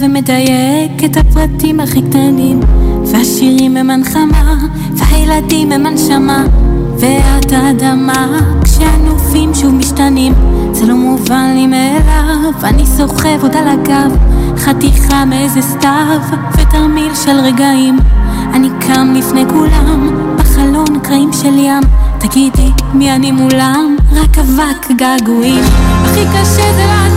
ומדייק את הפרטים הכי קטנים. והשירים הם הנחמה והילדים הם הנשמה. ואת האדמה כשהנופים שוב משתנים. זה לא מובן לי מאליו אני סוחב עוד על הגב. חתיכה מאיזה סתיו ותרמיל של רגעים. אני קם לפני כולם בחלון קרעים של ים. תגידי מי אני מולם? רק אבק געגועים. הכי קשה זה לעזור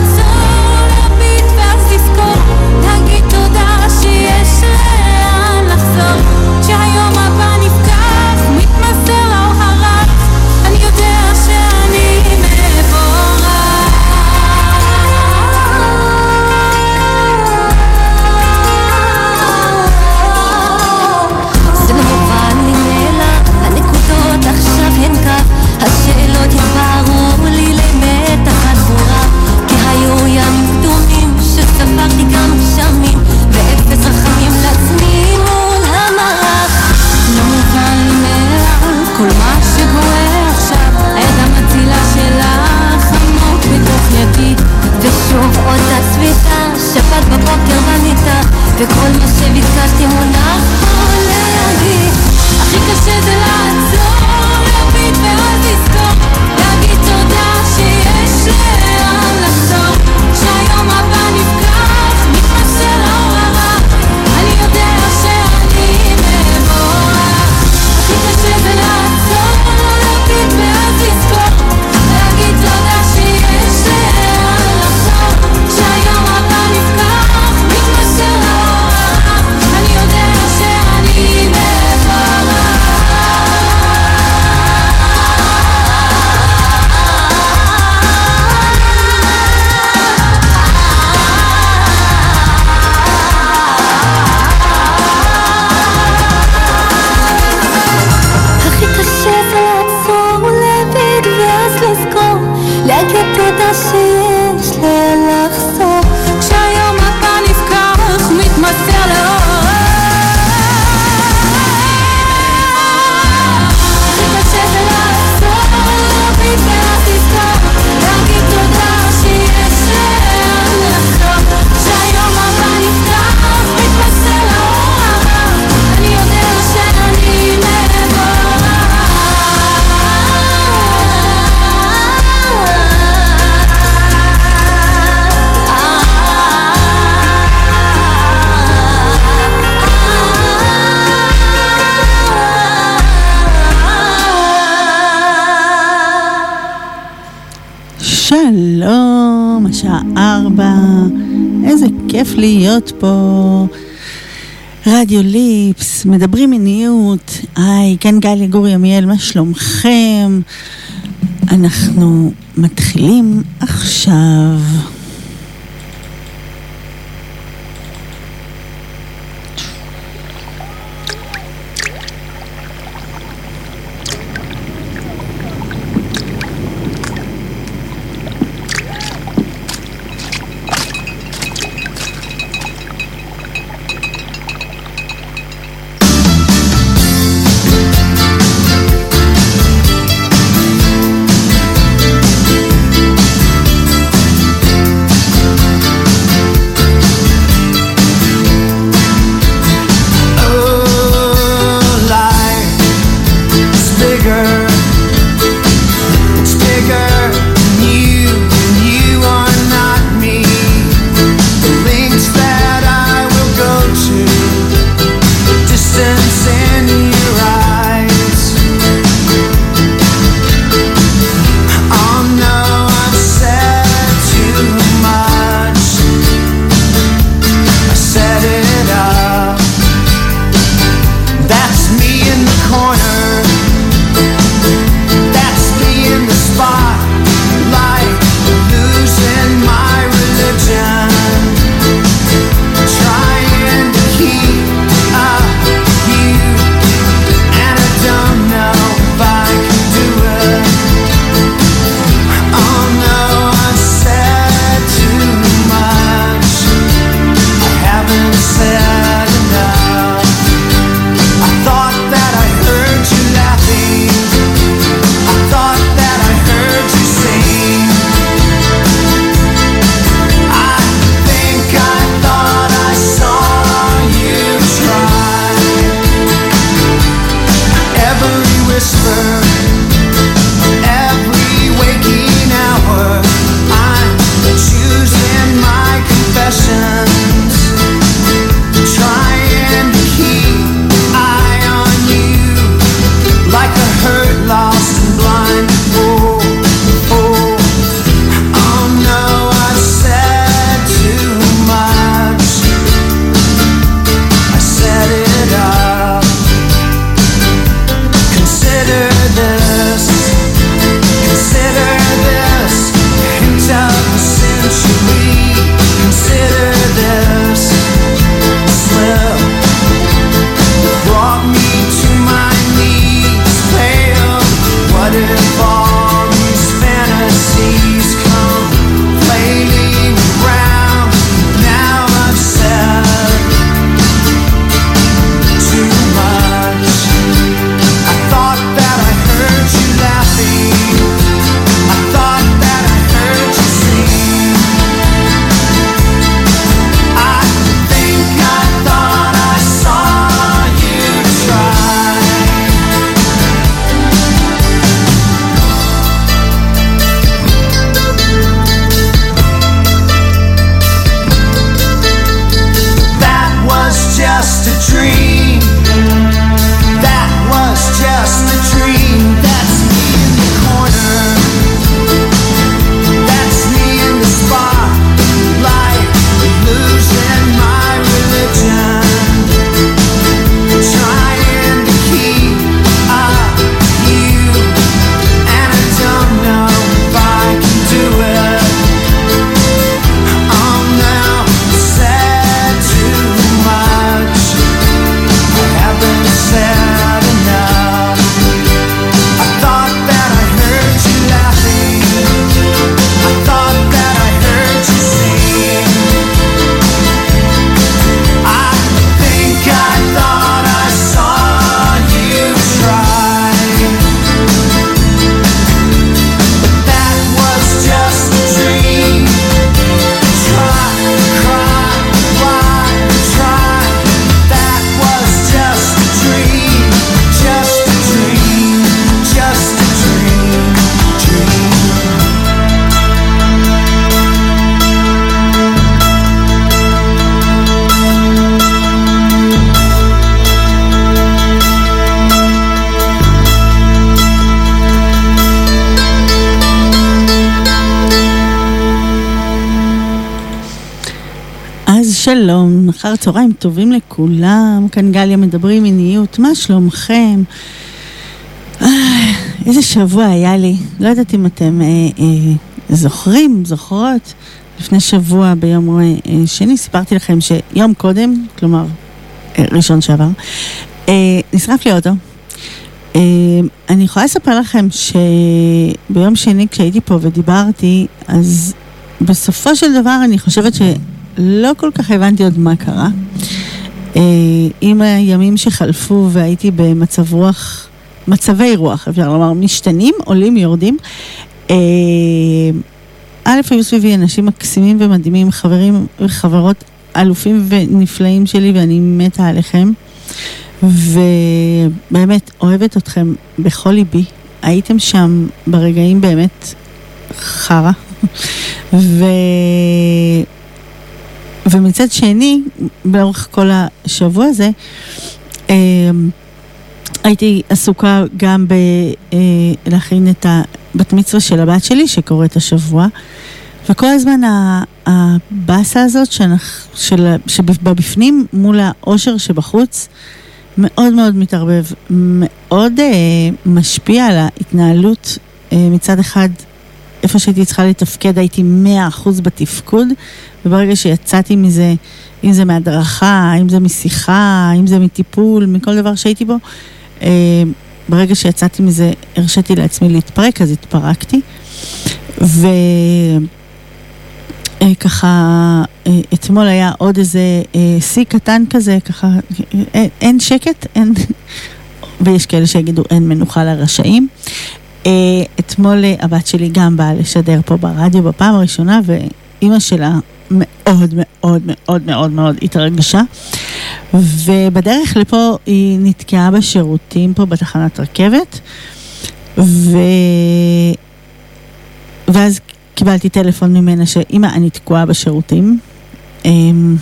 להיות פה. רדיו ליפס, מדברים מיניות, היי, כאן גליה גורי עמיאל, מה שלומכם? אנחנו מתחילים עכשיו. אחר צהריים טובים לכולם, כאן גליה מדברים מיניות, מה שלומכם? אה, איזה שבוע היה לי, לא יודעת אם אתם אה, אה, זוכרים, זוכרות, לפני שבוע ביום אה, שני סיפרתי לכם שיום קודם, כלומר אה, ראשון שעבר, אה, נשרף לי אוטו. אה, אני יכולה לספר לכם שביום שני כשהייתי פה ודיברתי, אז בסופו של דבר אני חושבת שלא כל כך הבנתי עוד מה קרה. אה, עם הימים שחלפו והייתי במצב רוח, מצבי רוח, אפשר לומר, משתנים, עולים, יורדים. אה, א', היו סביבי אנשים מקסימים ומדהימים, חברים וחברות אלופים ונפלאים שלי, ואני מתה עליכם. ובאמת, אוהבת אתכם בכל ליבי. הייתם שם ברגעים באמת חרא. ו... ומצד שני, לאורך כל השבוע הזה, אה, הייתי עסוקה גם בלהכין את הבת מצווה של הבת שלי, שקורית השבוע, וכל הזמן הבאסה הזאת שבפנים מול האושר שבחוץ, מאוד מאוד מתערבב, מאוד uh, משפיע על ההתנהלות מצד אחד, איפה שהייתי צריכה לתפקד הייתי מאה אחוז בתפקוד, וברגע שיצאתי מזה, אם זה מהדרכה, אם זה משיחה, אם זה מטיפול, מכל דבר שהייתי בו, uh, ברגע שיצאתי מזה הרשיתי לעצמי להתפרק, אז התפרקתי. ו... אה, אה, אתמול היה עוד איזה אה, שיא קטן כזה, ככה, אין, אין שקט, אין, ויש כאלה שיגידו אין מנוחה לרשעים. אתמול הבת שלי גם באה לשדר פה ברדיו בפעם הראשונה, ואימא שלה מאוד מאוד מאוד מאוד מאוד התרגשה. ובדרך לפה היא נתקעה בשירותים פה בתחנת רכבת, ו... ואז קיבלתי טלפון ממנה שאימא, אני תקועה בשירותים. אמ,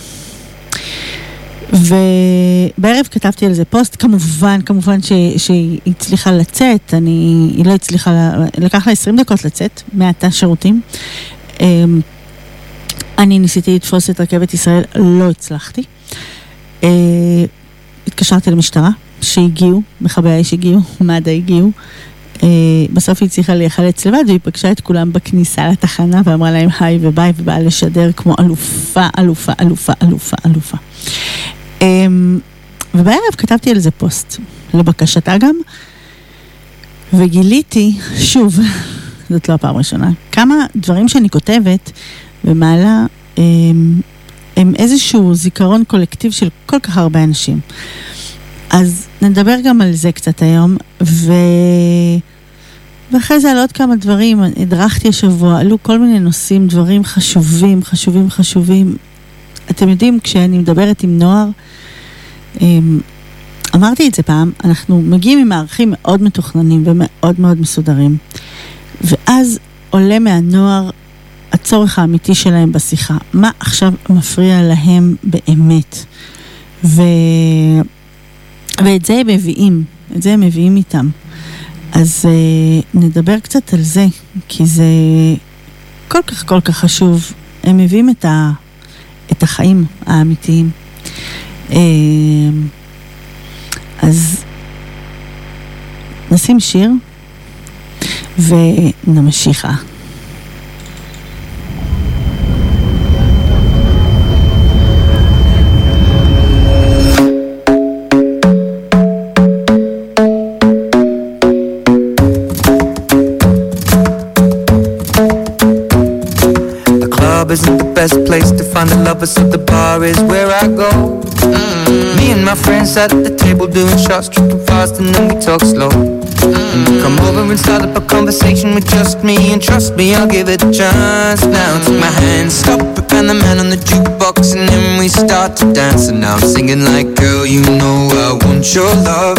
ובערב כתבתי על זה פוסט, כמובן, כמובן ש, שהיא הצליחה לצאת, אני, היא לא הצליחה, לקח לה 20 דקות לצאת מהתא שירותים. אני ניסיתי לתפוס את רכבת ישראל, לא הצלחתי. אה, התקשרתי למשטרה, שהגיעו, מכבי האש הגיעו, מד"א הגיעו, אה, בסוף היא הצליחה להיחלץ לבד והיא פגשה את כולם בכניסה לתחנה ואמרה להם היי וביי ובאה לשדר כמו אלופה, אלופה, אלופה, אלופה, אלופה. אמ, ובערב כתבתי על זה פוסט, לבקשתה גם, וגיליתי, שוב, זאת לא הפעם הראשונה, כמה דברים שאני כותבת ומעלה הם, הם איזשהו זיכרון קולקטיב של כל כך הרבה אנשים. אז נדבר גם על זה קצת היום, ו... ואחרי זה על עוד כמה דברים, הדרכתי השבוע, עלו כל מיני נושאים, דברים חשובים, חשובים, חשובים. אתם יודעים, כשאני מדברת עם נוער, אמ, אמרתי את זה פעם, אנחנו מגיעים עם מערכים מאוד מתוכננים ומאוד מאוד מסודרים. ואז עולה מהנוער הצורך האמיתי שלהם בשיחה. מה עכשיו מפריע להם באמת? ו... ואת זה הם מביאים, את זה הם מביאים איתם. אז uh, נדבר קצת על זה, כי זה כל כך כל כך חשוב. הם מביאים את, ה, את החיים האמיתיים. Uh, אז נשים שיר ונמשיכה. Best place to find a lover, so the bar is where I go. Mm. Me and my friends at the table doing shots, tripping fast, and then we talk slow. Mm. Come over and start up a conversation with just me, and trust me, I'll give it a chance. Now take my hand, stop it, and the man on the jukebox, and then we start to dance. And now I'm singing like, girl, you know I want your love.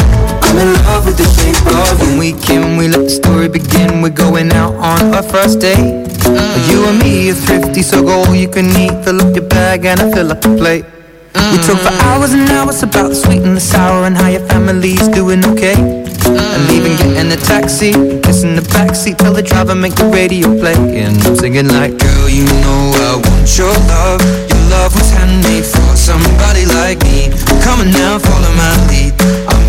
I'm in love with the shape of you. When we came, we let the story begin. We're going out on our first date. Mm. You and me are thrifty, so go all you can eat. Fill up your bag and I fill up the plate. Mm. We talk for hours and hours about the sweet and the sour and how your family's doing okay. Mm. And even getting a taxi, kissing the backseat, tell the driver make the radio play. And I'm singing like, girl, you know I want your love. Your love was handmade for somebody like me. Come on now, follow my lead.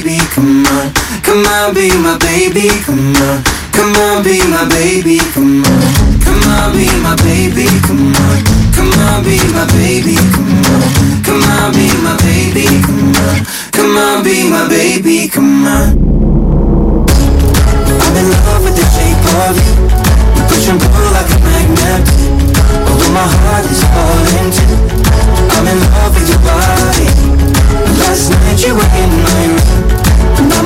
baby. Come on. Come on, be my baby. Come on. Come on, be my baby. Come on. Come on, be my baby. Come on. Come on, be my baby. Come on. Come on, be my baby. Come on. Come on, be my baby. Come on. I'm in love with the shape of you. You push and pull like a magnet. Although my heart is falling too. I'm in love with your body. Last night you were in my room.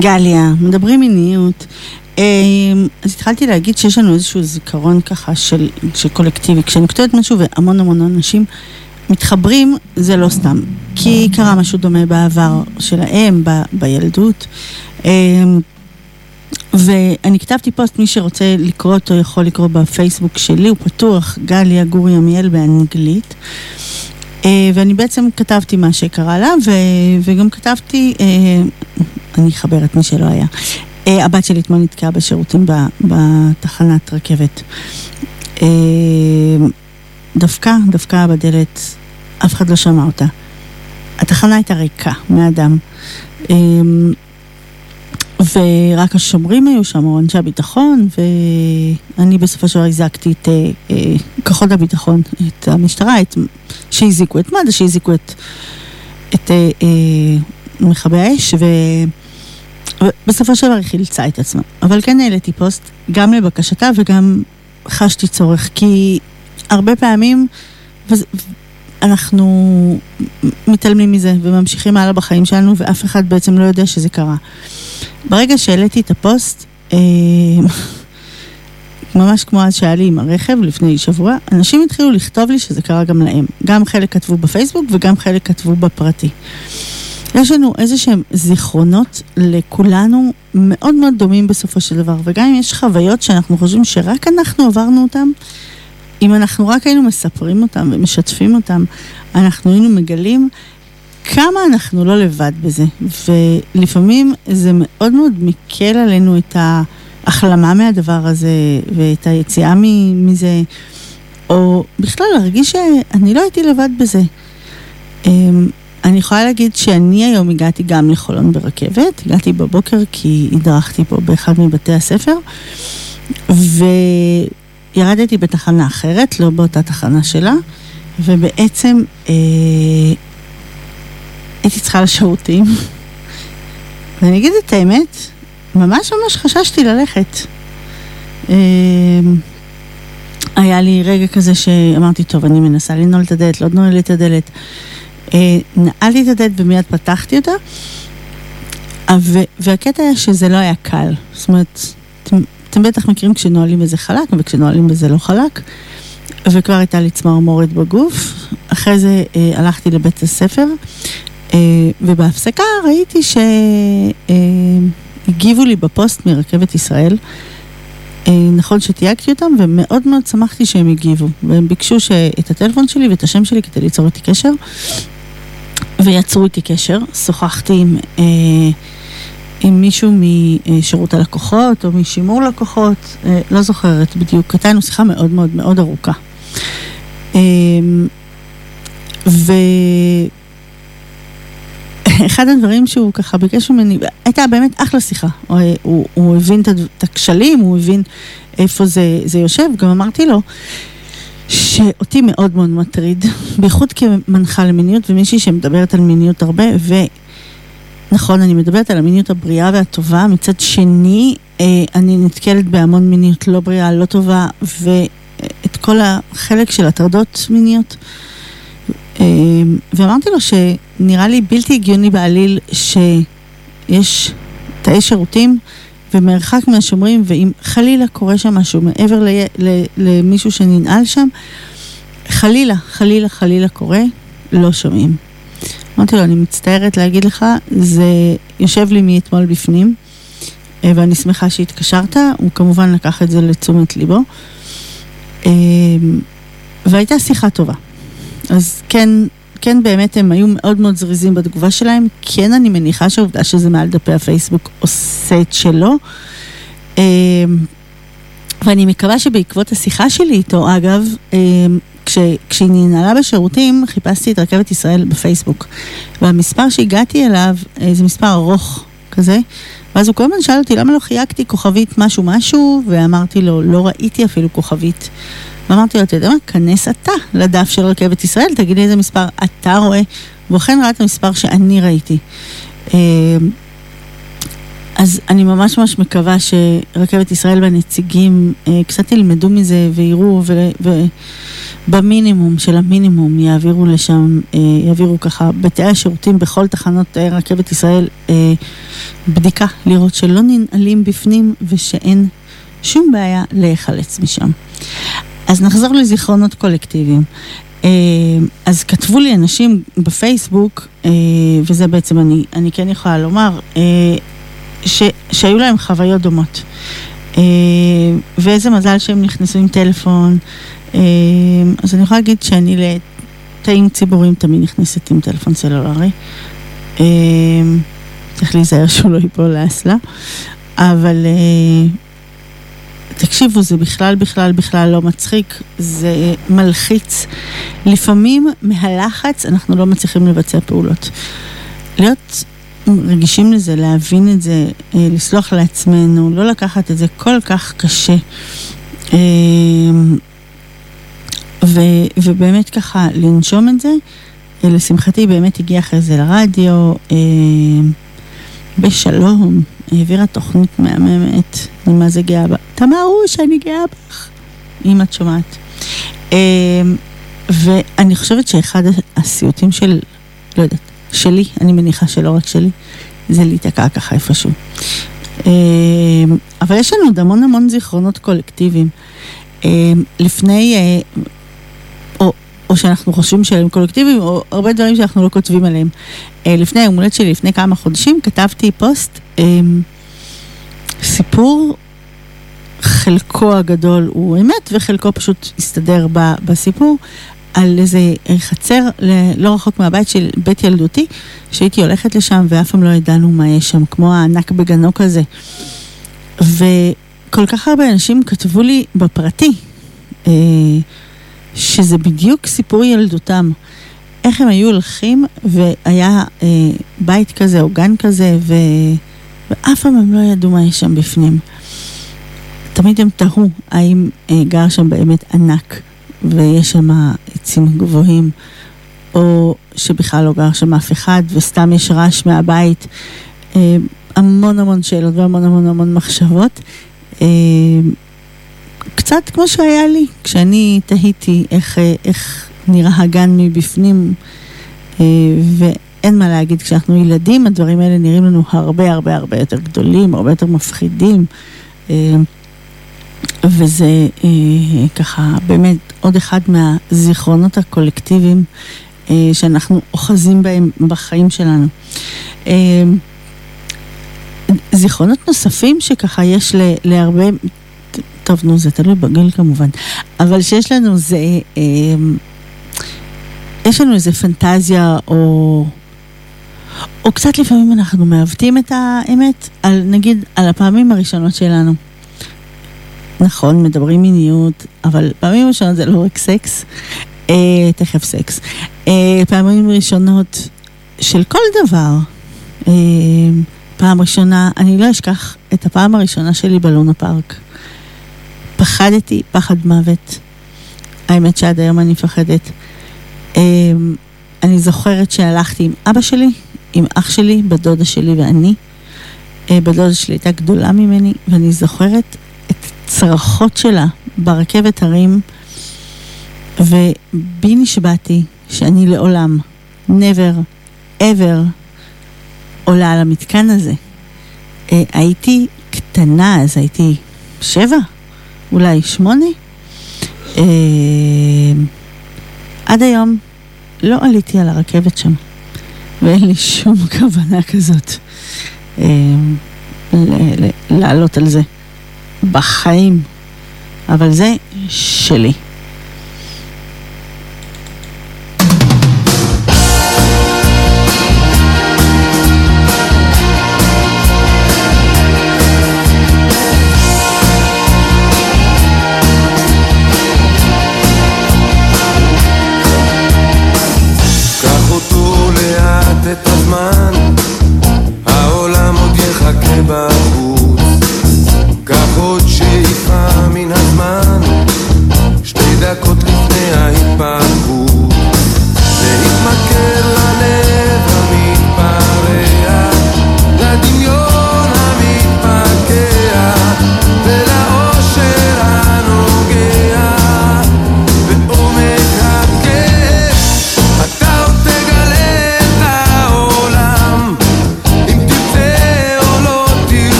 גליה, מדברים מיניות. אמ, אז התחלתי להגיד שיש לנו איזשהו זיכרון ככה של, של קולקטיבי. כשאני כותבת משהו והמון המון אנשים מתחברים, זה לא סתם. כי קרה משהו דומה בעבר שלהם, ב, בילדות. אמ, ואני כתבתי פוסט, מי שרוצה לקרוא אותו יכול לקרוא בפייסבוק שלי, הוא פתוח, גליה גורי עמיאל באנגלית. אה, ואני בעצם כתבתי מה שקרה לה, ו, וגם כתבתי, אני אחבר את מי שלא היה. אה, הבת שלי אתמול נתקעה בשירותים ב, בתחנת רכבת. דווקא, דווקא בדלת, אף אחד לא שמע אותה. התחנה הייתה ריקה מאדם. ורק השומרים היו שם, או אנשי הביטחון, ואני בסופו של דבר הזעקתי את אה, אה, כוחות הביטחון, את המשטרה, את, שהזיקו את מד"א, שהזיקו את, את אה, אה, מכבי האש, ו, ובסופו של דבר היא חילצה את עצמה. אבל כן העליתי פוסט, גם לבקשתה וגם חשתי צורך, כי הרבה פעמים, אנחנו מתעלמים מזה וממשיכים הלאה בחיים שלנו ואף אחד בעצם לא יודע שזה קרה. ברגע שהעליתי את הפוסט, אה, ממש כמו אז שהיה לי עם הרכב לפני שבוע, אנשים התחילו לכתוב לי שזה קרה גם להם. גם חלק כתבו בפייסבוק וגם חלק כתבו בפרטי. יש לנו איזה שהם זיכרונות לכולנו מאוד מאוד דומים בסופו של דבר, וגם אם יש חוויות שאנחנו חושבים שרק אנחנו עברנו אותן, אם אנחנו רק היינו מספרים אותם ומשתפים אותם, אנחנו היינו מגלים כמה אנחנו לא לבד בזה. ולפעמים זה מאוד מאוד מקל עלינו את ההחלמה מהדבר הזה ואת היציאה מזה, או בכלל להרגיש שאני לא הייתי לבד בזה. אני יכולה להגיד שאני היום הגעתי גם לחולון ברכבת, הגעתי בבוקר כי הדרכתי פה באחד מבתי הספר, וירדתי בתחנה אחרת, לא באותה תחנה שלה, ובעצם אה, הייתי צריכה לשירותים, ואני אגיד את האמת, ממש ממש חששתי ללכת. אה, היה לי רגע כזה שאמרתי, טוב, אני מנסה לנעול את הדלת, לא לי את הדלת. אה, נעלתי את הדלת ומיד פתחתי אותה, והקטע היה שזה לא היה קל. זאת אומרת, אתם, אתם בטח מכירים כשנועלים בזה חלק וכשנועלים בזה לא חלק, וכבר הייתה לי צמרמורת בגוף. אחרי זה אה, הלכתי לבית הספר, אה, ובהפסקה ראיתי שהגיבו אה, לי בפוסט מרכבת ישראל. אה, נכון שתייגתי אותם, ומאוד מאוד שמחתי שהם הגיבו. והם ביקשו את הטלפון שלי ואת השם שלי כדי ליצור איתי קשר. ויצרו איתי קשר, שוחחתי עם, אה, עם מישהו משירות הלקוחות או משימור לקוחות, אה, לא זוכרת בדיוק, הייתה לנו שיחה מאוד מאוד מאוד ארוכה. אה, ואחד הדברים שהוא ככה ביקש ממני, הייתה באמת אחלה שיחה. הוא, הוא, הוא הבין את הכשלים, הוא הבין איפה זה, זה יושב, גם אמרתי לו, שאותי מאוד מאוד מטריד, בייחוד כמנחה למיניות ומישהי שמדברת על מיניות הרבה, ונכון, אני מדברת על המיניות הבריאה והטובה, מצד שני, אה, אני נתקלת בהמון מיניות לא בריאה, לא טובה, ואת כל החלק של הטרדות מיניות. אה, ואמרתי לו שנראה לי בלתי הגיוני בעליל שיש תאי שירותים ומרחק מהשומרים, ואם חלילה קורה שם משהו מעבר ל, ל, למישהו שננעל שם, חלילה, חלילה, חלילה קורה, לא שומעים. אמרתי לו, אני מצטערת להגיד לך, זה יושב לי מאתמול בפנים, אה, ואני שמחה שהתקשרת, הוא כמובן לקח את זה לתשומת ליבו, אה, והייתה שיחה טובה. אז כן, כן באמת הם היו מאוד מאוד זריזים בתגובה שלהם, כן אני מניחה שהעובדה שזה מעל דפי הפייסבוק עושה את שלו. אמ, ואני מקווה שבעקבות השיחה שלי איתו, אגב, אמ, כש, כשהיא ננעלה בשירותים, חיפשתי את רכבת ישראל בפייסבוק. והמספר שהגעתי אליו אה, זה מספר ארוך כזה, ואז הוא כל הזמן שאל אותי למה לא חייגתי כוכבית משהו משהו, ואמרתי לו, לא ראיתי אפילו כוכבית. ואמרתי לו, אתה יודע מה, כנס אתה לדף של רכבת ישראל, תגיד לי איזה מספר אתה רואה, והוא אכן ראה את המספר שאני ראיתי. אה, אז אני ממש ממש מקווה שרכבת ישראל והנציגים אה, קצת ילמדו מזה ויראו ובמינימום של המינימום יעבירו לשם, אה, יעבירו ככה בתאי השירותים בכל תחנות רכבת ישראל בדיקה, לראות שלא ננעלים בפנים ושאין שום בעיה להיחלץ משם. אז נחזור לזיכרונות קולקטיביים. אה, אז כתבו לי אנשים בפייסבוק, אה, וזה בעצם אני, אני כן יכולה לומר, אה, ש, שהיו להם חוויות דומות. ואיזה מזל שהם נכנסו עם טלפון. אז אני יכולה להגיד שאני לתאים ציבוריים תמיד נכנסת עם טלפון סלולרי. צריך להיזהר שהוא לא ייפול לאסלה. אבל תקשיבו, זה בכלל בכלל בכלל לא מצחיק, זה מלחיץ. לפעמים מהלחץ אנחנו לא מצליחים לבצע פעולות. להיות רגישים לזה, להבין את זה, אה, לסלוח לעצמנו, לא לקחת את זה כל כך קשה. אה, ו, ובאמת ככה לנשום את זה. אה, לשמחתי באמת הגיע אחרי זה לרדיו, בשלום, העבירה תוכנית מהממת, אני מה זה גאה בה. תמרו שאני גאה בך, אם את שומעת. אמ, ואני חושבת שאחד הסיוטים של, לא יודעת, שלי, אני מניחה שלא רק שלי, זה להיתקע ככה איפשהו. אמ, אבל יש לנו עוד המון המון זיכרונות קולקטיביים. אמ, לפני, אה, או, שאנחנו חושבים שהם קולקטיביים, או הרבה דברים שאנחנו לא כותבים עליהם. אה, לפני היום הולדת שלי, לפני כמה חודשים, כתבתי פוסט, סיפור חלקו הגדול הוא אמת וחלקו פשוט הסתדר בסיפור על איזה חצר לא רחוק מהבית של בית ילדותי שהייתי הולכת לשם ואף פעם לא ידענו מה יש שם, כמו הענק בגנו כזה. וכל כך הרבה אנשים כתבו לי בפרטי אה, שזה בדיוק סיפור ילדותם. איך הם היו הולכים, והיה אה, בית כזה או גן כזה, ו... ואף פעם הם לא ידעו מה יש שם בפנים. תמיד הם תהו האם אה, גר שם באמת ענק, ויש שם עצים גבוהים, או שבכלל לא גר שם אף אחד, וסתם יש רעש מהבית. אה, המון המון שאלות והמון המון המון מחשבות. אה, קצת כמו שהיה לי, כשאני תהיתי איך, אה, איך נראה הגן מבפנים, אה, ואין מה להגיד, כשאנחנו ילדים הדברים האלה נראים לנו הרבה הרבה הרבה יותר גדולים, הרבה יותר מפחידים. אה, וזה ככה באמת עוד אחד מהזיכרונות הקולקטיביים שאנחנו אוחזים בהם בחיים שלנו. זיכרונות נוספים שככה יש להרבה טוב, נו, זה תלוי בגיל כמובן. אבל שיש לנו זה... אה, יש לנו איזה פנטזיה, או... או קצת לפעמים אנחנו מעוותים את האמת, על, נגיד, על הפעמים הראשונות שלנו. נכון, מדברים מיניות, אבל פעמים ראשונות זה לא רק סקס, אה, תכף סקס. אה, פעמים ראשונות של כל דבר. אה, פעם ראשונה, אני לא אשכח את הפעם הראשונה שלי בלונה פארק. פחדתי פחד מוות. האמת שעד היום אני מפחדת. אמ, אני זוכרת שהלכתי עם אבא שלי, עם אח שלי, בדודה שלי ואני. אה, בדודה שלי הייתה גדולה ממני, ואני זוכרת את צרחות שלה ברכבת הרים, ובי נשבעתי שאני לעולם, never, ever, עולה על המתקן הזה. אה, הייתי קטנה, אז הייתי שבע, אולי שמונה. אה, עד היום לא עליתי על הרכבת שם, ואין לי שום כוונה כזאת אה, לעלות על זה בחיים, אבל זה שלי.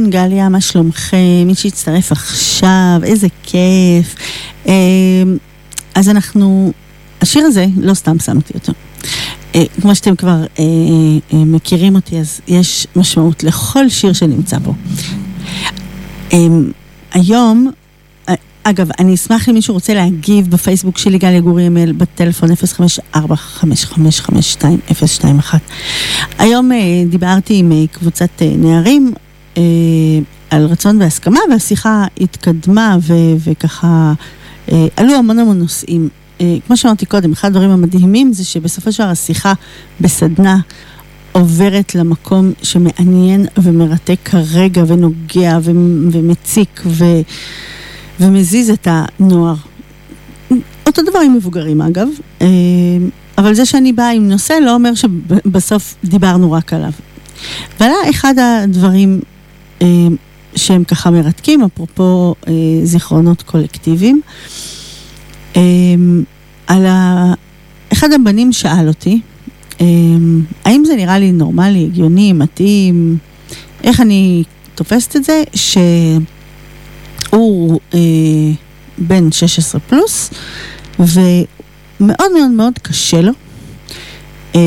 כאן גליה, מה שלומכם? מי שהצטרף עכשיו, איזה כיף. אה, אז אנחנו, השיר הזה, לא סתם שמתי אותו. אה, כמו שאתם כבר אה, מכירים אותי, אז יש משמעות לכל שיר שנמצא פה. היום אגב, אני אשמח אם מישהו רוצה להגיב בפייסבוק שלי, גליה גורי אמיל, בטלפון 0545522021. היום דיברתי עם קבוצת נערים על רצון והסכמה, והשיחה התקדמה ו- וככה עלו המון המון נושאים. כמו שאמרתי קודם, אחד הדברים המדהימים זה שבסופו של דבר השיחה בסדנה עוברת למקום שמעניין ומרתק כרגע ונוגע ומציק ו... ומזיז את הנוער. אותו דבר עם מבוגרים אגב, אה, אבל זה שאני באה עם נושא לא אומר שבסוף דיברנו רק עליו. ועלה אחד הדברים אה, שהם ככה מרתקים, אפרופו אה, זיכרונות קולקטיביים, על ה... אחד הבנים שאל אותי, האם זה נראה לי נורמלי, הגיוני, מתאים, איך אני תופסת את זה, ש... הוא אה, בן 16 פלוס, ומאוד מאוד מאוד קשה לו אה,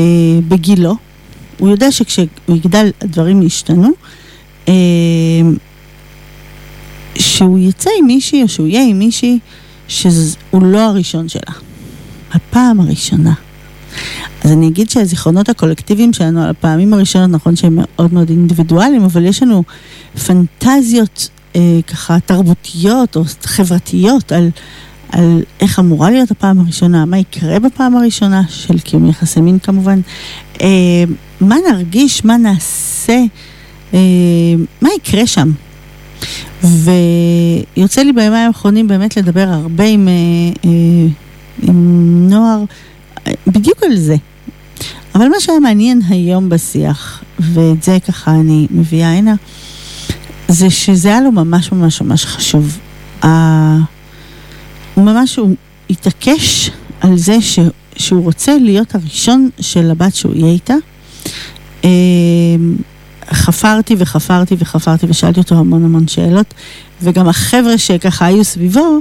בגילו. הוא יודע שכשהוא יגדל הדברים ישתנו. אה, שהוא יצא עם מישהי או שהוא יהיה עם מישהי שהוא לא הראשון שלה. הפעם הראשונה. אז אני אגיד שהזיכרונות הקולקטיביים שלנו על הפעמים הראשונות, נכון שהם מאוד מאוד אינדיבידואליים, אבל יש לנו פנטזיות אה, ככה תרבותיות או חברתיות על, על איך אמורה להיות הפעם הראשונה, מה יקרה בפעם הראשונה של קיום יחסי מין כמובן, אה, מה נרגיש, מה נעשה, מה יקרה שם. ויוצא לי בימים האחרונים באמת לדבר הרבה עם, אה, אה, עם נוער אה, בדיוק על זה. אבל מה שהיה מעניין היום בשיח, ואת זה ככה אני מביאה הנה, זה שזה היה לו ממש ממש ממש חשוב. הוא ממש, הוא התעקש על זה ש, שהוא רוצה להיות הראשון של הבת שהוא יהיה איתה. חפרתי וחפרתי וחפרתי ושאלתי אותו המון המון שאלות, וגם החבר'ה שככה היו סביבו,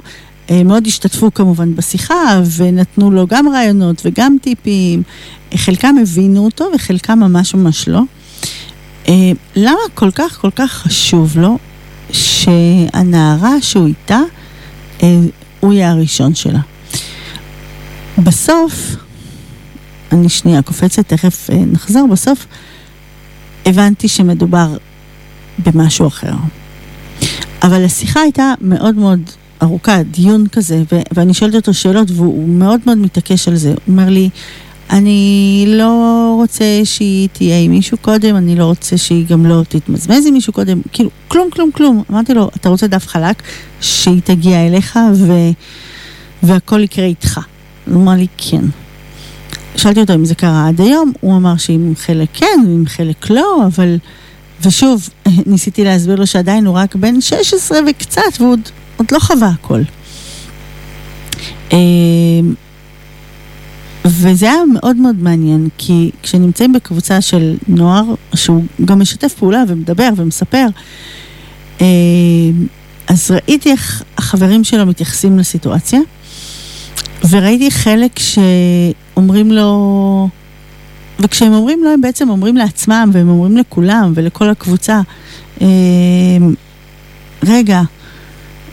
uh, מאוד השתתפו כמובן בשיחה, ונתנו לו גם רעיונות וגם טיפים. חלקם הבינו אותו וחלקם ממש ממש לא. אה, למה כל כך כל כך חשוב לו שהנערה שהוא איתה, אה, הוא יהיה הראשון שלה? בסוף, אני שנייה קופצת, תכף אה, נחזור, בסוף הבנתי שמדובר במשהו אחר. אבל השיחה הייתה מאוד מאוד ארוכה, דיון כזה, ואני שואלת אותו שאלות והוא מאוד מאוד מתעקש על זה. הוא אומר לי, אני לא רוצה שהיא תהיה עם מישהו קודם, אני לא רוצה שהיא גם לא תתמזמז עם מישהו קודם, כאילו, כלום, כלום, כלום. אמרתי לו, אתה רוצה דף חלק, שהיא תגיע אליך ו... והכל יקרה איתך. הוא אמר לי, כן. שאלתי אותו אם זה קרה עד היום, הוא אמר שעם חלק כן ועם חלק לא, אבל... ושוב, ניסיתי להסביר לו שעדיין הוא רק בן 16 וקצת, והוא עוד, לא חווה הכל. אמ, וזה היה מאוד מאוד מעניין, כי כשנמצאים בקבוצה של נוער, שהוא גם משתף פעולה ומדבר ומספר, אה, אז ראיתי איך החברים שלו מתייחסים לסיטואציה, וראיתי חלק שאומרים לו, וכשהם אומרים לו, הם בעצם אומרים לעצמם, והם אומרים לכולם ולכל הקבוצה, אה, רגע,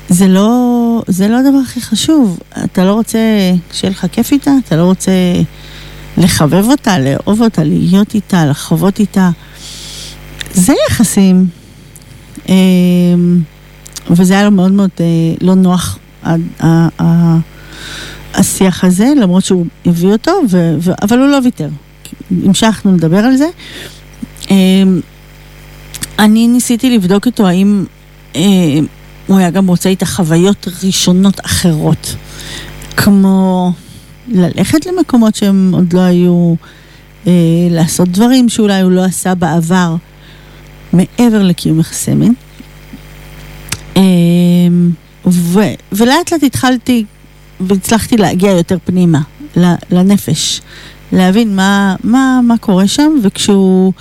זה לא, זה לא הדבר הכי חשוב. אתה לא רוצה שיהיה לך כיף איתה? אתה לא רוצה לחבב אותה, לאהוב אותה, להיות איתה, לחוות איתה. זה יחסים. אה, וזה היה לו מאוד מאוד אה, לא נוח, השיח הזה, למרות שהוא הביא אותו, ו, ו, אבל הוא לא ויתר. המשכנו לדבר על זה. אני ניסיתי לבדוק איתו האם הוא היה גם רוצה איתה חוויות ראשונות אחרות, כמו ללכת למקומות שהם עוד לא היו, אה, לעשות דברים שאולי הוא לא עשה בעבר, מעבר לקיום יחסי מין. אה, ו, ולאט לאט התחלתי והצלחתי להגיע יותר פנימה, לנפש, להבין מה, מה, מה קורה שם, וכשהוא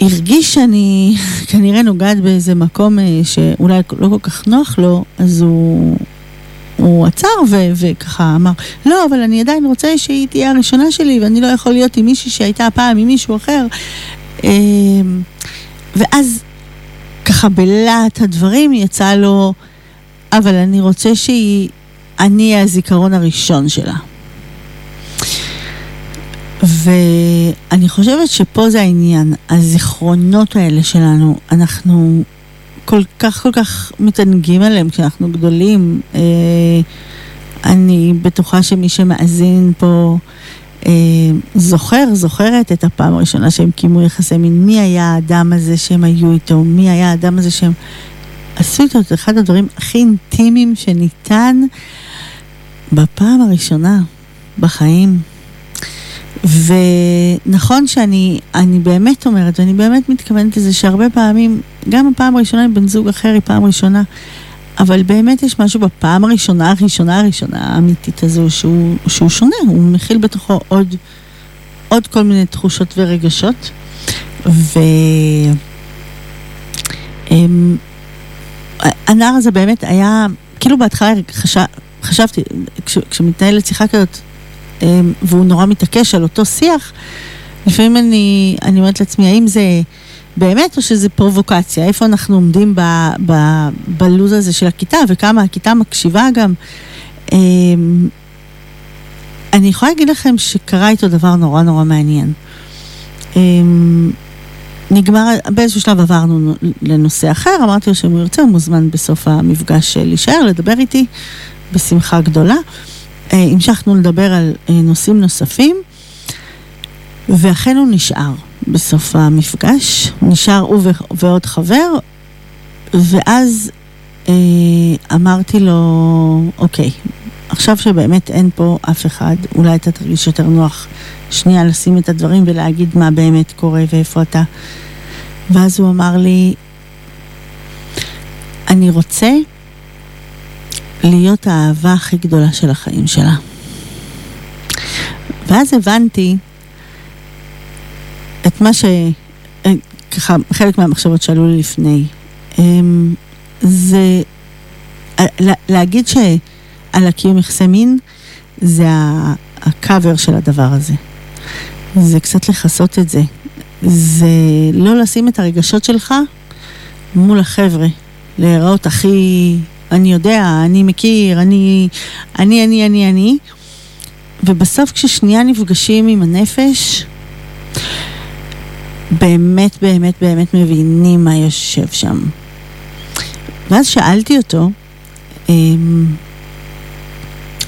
הרגיש שאני כנראה נוגעת באיזה מקום אה, שאולי לא כל כך נוח לו, אז הוא, הוא עצר ו- וככה אמר, לא, אבל אני עדיין רוצה שהיא תהיה הראשונה שלי ואני לא יכול להיות עם מישהי שהייתה פעם עם מישהו אחר. אמ, ואז ככה בלהט הדברים יצא לו, אבל אני רוצה שהיא, אני הזיכרון הראשון שלה. ואני חושבת שפה זה העניין, הזיכרונות האלה שלנו, אנחנו כל כך כל כך מתענגים עליהם כשאנחנו גדולים. אה, אני בטוחה שמי שמאזין פה אה, זוכר, זוכרת את הפעם הראשונה שהם קיימו יחסי מין. מי היה האדם הזה שהם היו איתו? מי היה האדם הזה שהם איתו את אחד הדברים הכי אינטימיים שניתן בפעם הראשונה בחיים. ונכון שאני אני באמת אומרת, ואני באמת מתכוונת לזה שהרבה פעמים, גם הפעם הראשונה עם בן זוג אחר היא פעם ראשונה, אבל באמת יש משהו בפעם הראשונה, הראשונה, הראשונה האמיתית הזו, שהוא, שהוא שונה, הוא מכיל בתוכו עוד, עוד כל מיני תחושות ורגשות. ו... אמ, הנער הזה באמת היה, כאילו בהתחלה חשב, חשבתי, כש, כשמתנהלת שיחה כזאת, אמ, והוא נורא מתעקש על אותו שיח, לפעמים אני, אני אומרת לעצמי, האם זה באמת או שזה פרובוקציה? איפה אנחנו עומדים ב, ב, בלוז הזה של הכיתה, וכמה הכיתה מקשיבה גם. אמ, אני יכולה להגיד לכם שקרה איתו דבר נורא נורא מעניין. נגמר, באיזשהו שלב עברנו לנושא אחר, אמרתי לו שאם הוא ירצה הוא מוזמן בסוף המפגש להישאר, לדבר איתי בשמחה גדולה. אה, המשכנו לדבר על אה, נושאים נוספים, ואכן הוא נשאר בסוף המפגש, נשאר הוא ועוד חבר, ואז אה, אמרתי לו, אוקיי, עכשיו שבאמת אין פה אף אחד, אולי אתה תרגיש יותר נוח שנייה לשים את הדברים ולהגיד מה באמת קורה ואיפה אתה. ואז הוא אמר לי, אני רוצה להיות האהבה הכי גדולה של החיים שלה. ואז הבנתי את מה ש... ככה, חלק מהמחשבות שעלו לי לפני. אמ, זה להגיד שעל הקיום יחסי מין זה הקאבר של הדבר הזה. זה קצת לכסות את זה. זה לא לשים את הרגשות שלך מול החבר'ה, להיראות הכי אני יודע, אני מכיר, אני, אני, אני, אני, אני. ובסוף כששנייה נפגשים עם הנפש, באמת, באמת, באמת מבינים מה יושב שם. ואז שאלתי אותו, אמ,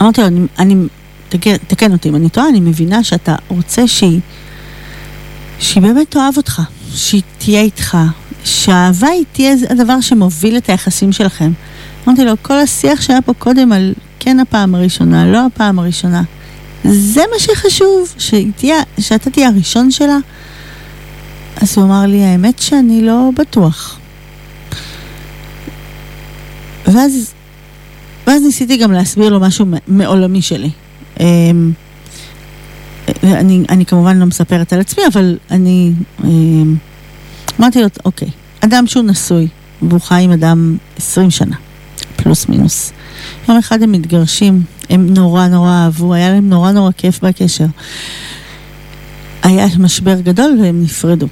אמרתי לו, אני, אני תקן, תקן אותי אם אני טועה, אני מבינה שאתה רוצה שהיא, שהיא באמת תאהב אותך, שהיא תהיה איתך, שהאהבה היא תהיה הדבר שמוביל את היחסים שלכם. אמרתי לו, כל השיח שהיה פה קודם על כן הפעם הראשונה, לא הפעם הראשונה, זה מה שחשוב, שתהיה, שאתה תהיה הראשון שלה. אז הוא אמר לי, האמת שאני לא בטוח. ואז, ואז ניסיתי גם להסביר לו משהו מעולמי שלי. אמ, אני, אני כמובן לא מספרת על עצמי, אבל אני אמ, אמרתי לו, אוקיי, אדם שהוא נשוי, והוא חי עם אדם 20 שנה. פלוס מינוס. יום אחד הם מתגרשים, הם נורא נורא אהבו, היה להם נורא נורא כיף בקשר. היה משבר גדול והם נפרדו.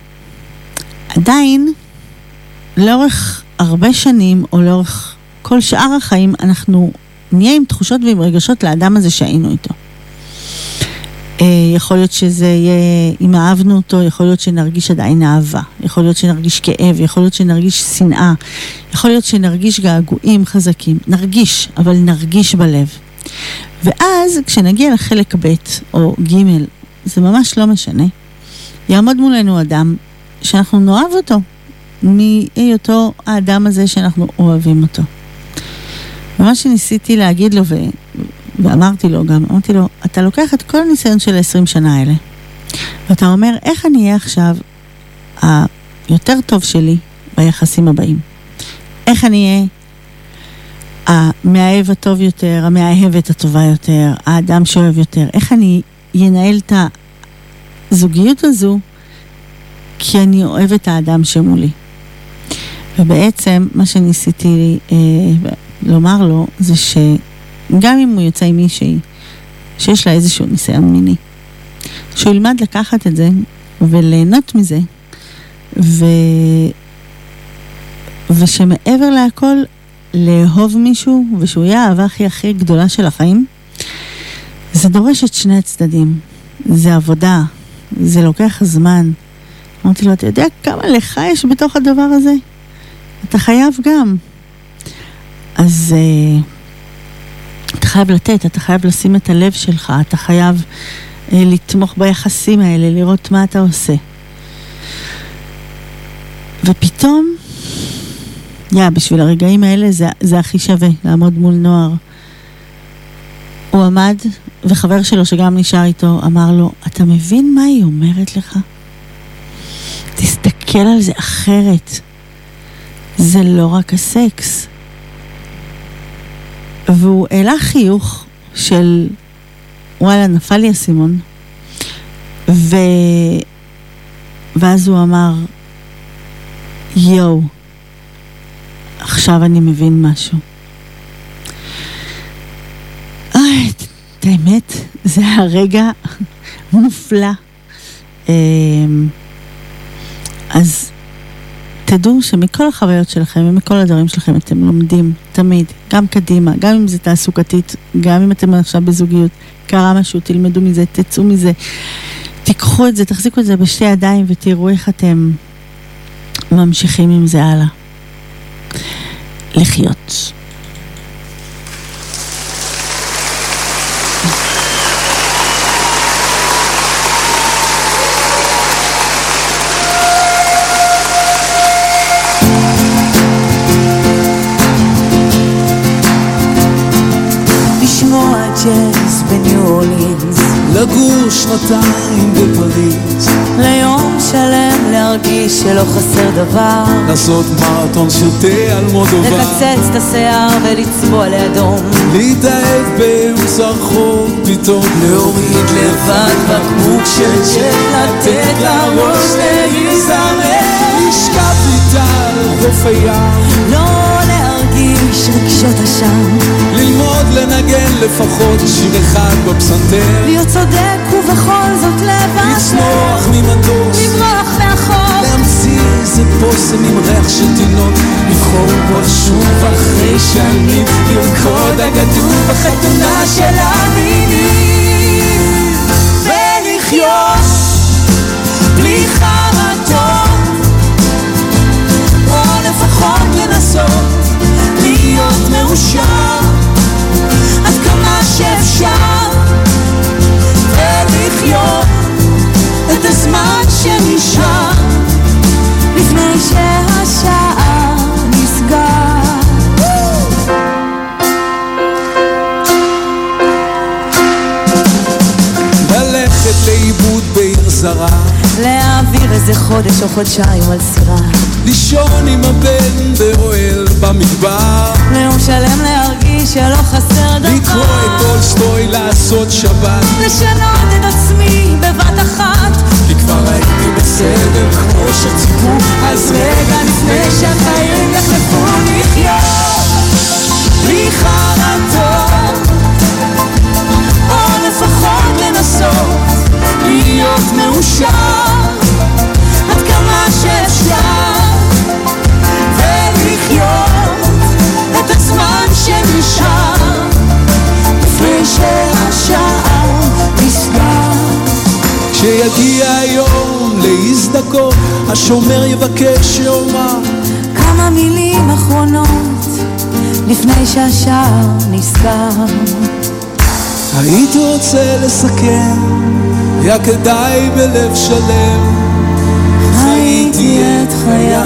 עדיין, לאורך הרבה שנים, או לאורך כל שאר החיים, אנחנו נהיה עם תחושות ועם רגשות לאדם הזה שהיינו איתו. אה, יכול להיות שזה יהיה, אם אהבנו אותו, יכול להיות שנרגיש עדיין אהבה, יכול להיות שנרגיש כאב, יכול להיות שנרגיש שנאה, יכול להיות שנרגיש געגועים חזקים. נרגיש, אבל נרגיש בלב. ואז כשנגיע לחלק ב' או ג', זה ממש לא משנה. יעמוד מולנו אדם שאנחנו נאהב אותו, מהיותו האדם הזה שאנחנו אוהבים אותו. ומה שניסיתי להגיד לו, ו... ואמרתי לו גם, אמרתי לו, אתה לוקח את כל הניסיון של ה-20 שנה האלה, ואתה אומר, איך אני אהיה עכשיו היותר טוב שלי ביחסים הבאים? איך אני אהיה המאהב הטוב יותר, המאהבת הטובה יותר, האדם שאוהב יותר? איך אני ינהל את הזוגיות הזו כי אני אוהב את האדם שמולי? ובעצם מה שניסיתי אה, לומר לו זה שגם אם הוא יוצא עם מישהי שיש לה איזשהו ניסיון מיני, שהוא ילמד לקחת את זה וליהנות מזה, ו... ושמעבר להכל, לאהוב מישהו ושהוא יהיה האהבה הכי הכי גדולה של החיים, זה דורש את שני הצדדים. זה עבודה, זה לוקח זמן. אמרתי לו, אתה יודע כמה לך יש בתוך הדבר הזה? אתה חייב גם. אז uh, אתה חייב לתת, אתה חייב לשים את הלב שלך, אתה חייב uh, לתמוך ביחסים האלה, לראות מה אתה עושה. ופתאום, יא, בשביל הרגעים האלה זה, זה הכי שווה, לעמוד מול נוער. הוא עמד, וחבר שלו שגם נשאר איתו, אמר לו, אתה מבין מה היא אומרת לך? תסתכל על זה אחרת. זה לא רק הסקס. והוא העלה חיוך של וואלה, נפל לי אסימון. ו... ואז הוא אמר, יואו, עכשיו אני מבין משהו. אוי, את האמת, זה היה רגע מופלא. אמ, אז תדעו שמכל החוויות שלכם ומכל הדברים שלכם אתם לומדים תמיד, גם קדימה, גם אם זה תעסוקתית, גם אם אתם עכשיו בזוגיות, קרה משהו, תלמדו מזה, תצאו מזה, תיקחו את זה, תחזיקו את זה בשתי ידיים ותראו איך אתם ממשיכים עם זה הלאה. לחיות. ג'אז בניו אורלינס. לגור שנתיים בפריז. ליום שלם להרגיש שלא חסר דבר. לעשות מרתון של תה על מודובה. לקצץ את השיער ולצבוע לאדום. להתאהב באמצע רחוב פתאום להוריד לבד בקבוק של ג'ט לתת לראש להיזרק. לשכב איתה על חוף הים רגשות אשם ללמוד לנגן לפחות שיר אחד בפסנתר. להיות צודק ובכל זאת לבטל לצמוח ממטוס. לברוח מהחוק להמציא איזה בושם עם ריח של תינוק. לבחור בו שוב אחרי שנים. לרקוד הגדול בחתונה של המינים. ולחיות בלי חרטות. או לפחות לנסות מאושר. עד כמה שאפשר. ולחיות את הזמן שנשאר. לפני נסגר. ללכת לאיבוד בעיר זרה. להעביר איזה חודש או חודשיים על סירה לישון עם הבן באוהל במדבר ליום שלם להרגיש שלא חסר דבר. לקרוא את טולסטוי לעשות שבת. לשנות את עצמי בבת אחת. כי כבר הייתי בסדר כמו שציפו. אז רגע לפני שהחיים יחלפו לחיות בלי חרטות או לפחות לנסות להיות מאושר. עד כמה שאפשר. ולחיות כשיגיע היום להזדכות, השומר יבקש שאומר כמה מילים אחרונות לפני שהשער נסגר. הייתי רוצה לסכם, היה כדאי בלב שלם, חייתי את חיי.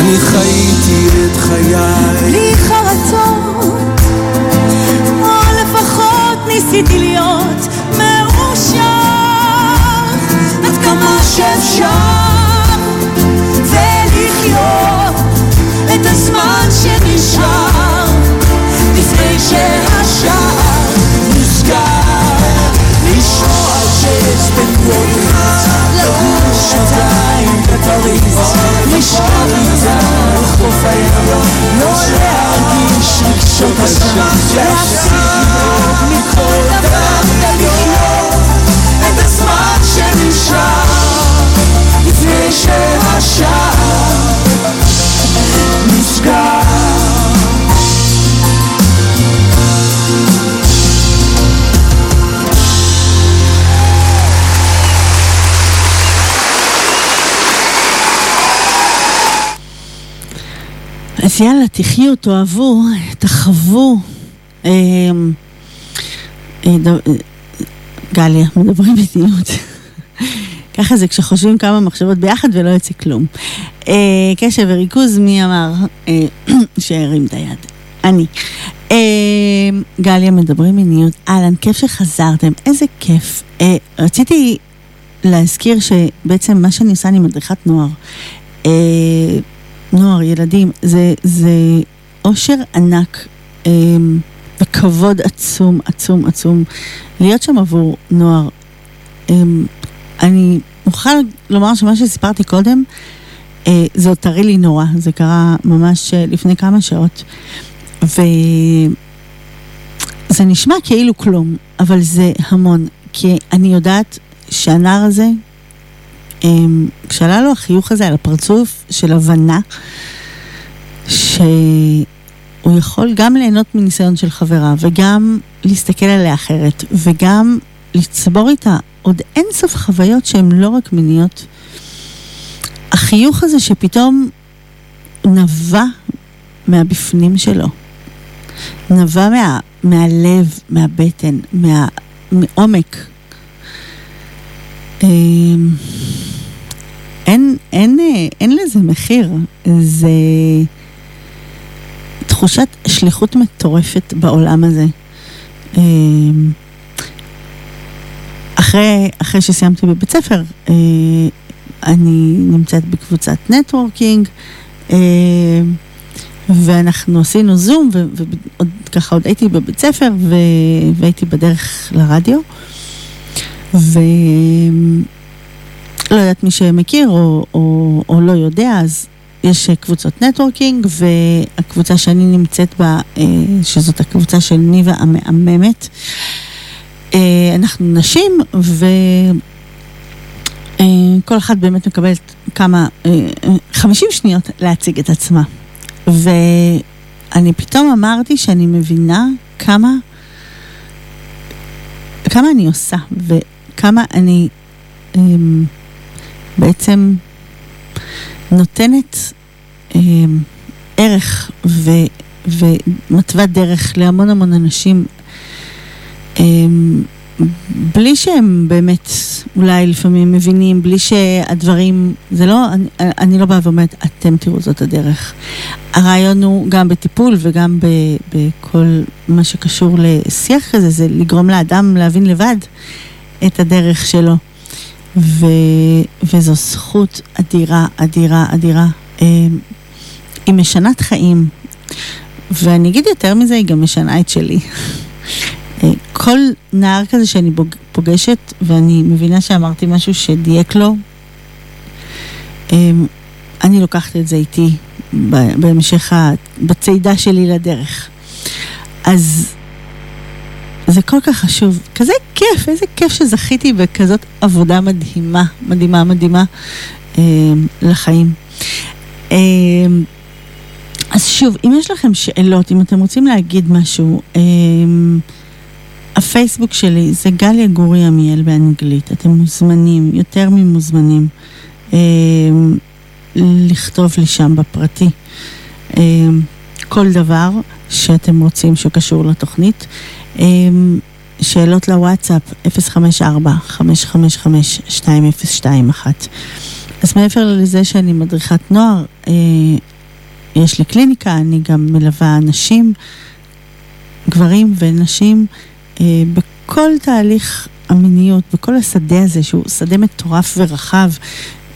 אני חייתי את חיי. חרטות, או לפחות ניסיתי להיות מאושר. עד כמה שאפשר ולחיות את הזמן שנשאר לפני שהשער נסגר לשמוע שיש לגור שנתיים בפריז לשכב איתה על חוף הים לא להרגיש רגשות אשמה להפסיק לדאוג מכל דבר ולחיות את הזמן שנשאר לפני שהשער נסגר אז יאללה, תחיו, תאהבו, תחוו. אה, אה, אה, גליה, מדברים מדיניות. ככה זה כשחושבים כמה מחשבות ביחד ולא יוצא כלום. אה, קשב וריכוז, מי אמר שהרים את היד? אני. גליה, מדברים מיניות. אהלן, כיף שחזרתם, איזה כיף. רציתי להזכיר שבעצם מה שאני עושה, אני מדריכת נוער. נוער, ילדים, זה, זה אושר ענק אה, וכבוד עצום, עצום, עצום להיות שם עבור נוער. אה, אני מוכרחה לומר שמה שסיפרתי קודם, אה, זה עוד טרי לי נורא, זה קרה ממש אה, לפני כמה שעות. וזה נשמע כאילו כלום, אבל זה המון, כי אני יודעת שהנער הזה, כשעלה לו החיוך הזה על הפרצוף של הבנה, שהוא יכול גם ליהנות מניסיון של חברה, וגם להסתכל עליה אחרת, וגם לצבור איתה עוד אין סוף חוויות שהן לא רק מיניות. החיוך הזה שפתאום נבע מהבפנים שלו, נבע מה, מהלב, מהבטן, מה, מעומק. אין, אין, אה, אין לזה מחיר, זה תחושת שליחות מטורפת בעולם הזה. אמ, אחרי, אחרי שסיימתי בבית ספר, אה, אני נמצאת בקבוצת נטוורקינג, אה, ואנחנו עשינו זום, ו- ועוד ככה עוד הייתי בבית ספר, ו- והייתי בדרך לרדיו, ולא יודעת מי שמכיר או, או, או לא יודע, אז יש קבוצות נטוורקינג, והקבוצה שאני נמצאת בה, אה, שזאת הקבוצה של ניבה המהממת, אה, אנחנו נשים, וכל אחת באמת מקבלת כמה, אה, 50 שניות להציג את עצמה. ואני פתאום אמרתי שאני מבינה כמה, כמה אני עושה, וכמה אני אמ, בעצם נותנת אמ, ערך ו, ומתווה דרך להמון המון אנשים. אמ, בלי שהם באמת אולי לפעמים מבינים, בלי שהדברים, זה לא, אני, אני לא באה ואומרת, אתם תראו זאת הדרך. הרעיון הוא גם בטיפול וגם ב, בכל מה שקשור לשיח כזה, זה לגרום לאדם להבין לבד את הדרך שלו. ו, וזו זכות אדירה, אדירה, אדירה. אמ, היא משנת חיים, ואני אגיד יותר מזה, היא גם משנה את שלי. כל נער כזה שאני פוגשת, ואני מבינה שאמרתי משהו שדייק לו, אמ, אני לוקחת את זה איתי בהמשך, בצעידה שלי לדרך. אז זה כל כך חשוב, כזה כיף, איזה כיף שזכיתי בכזאת עבודה מדהימה, מדהימה, מדהימה אמ, לחיים. אמ, אז שוב, אם יש לכם שאלות, אם אתם רוצים להגיד משהו, הפייסבוק שלי זה גליה גורי עמיאל באנגלית. אתם מוזמנים, יותר ממוזמנים, אה, לכתוב לי שם בפרטי אה, כל דבר שאתם רוצים שקשור לתוכנית. אה, שאלות לוואטסאפ 054-555-2021. אז מעבר לזה שאני מדריכת נוער, אה, יש לי קליניקה, אני גם מלווה אנשים, גברים ונשים, אה, בכל תהליך המיניות, בכל השדה הזה, שהוא שדה מטורף ורחב,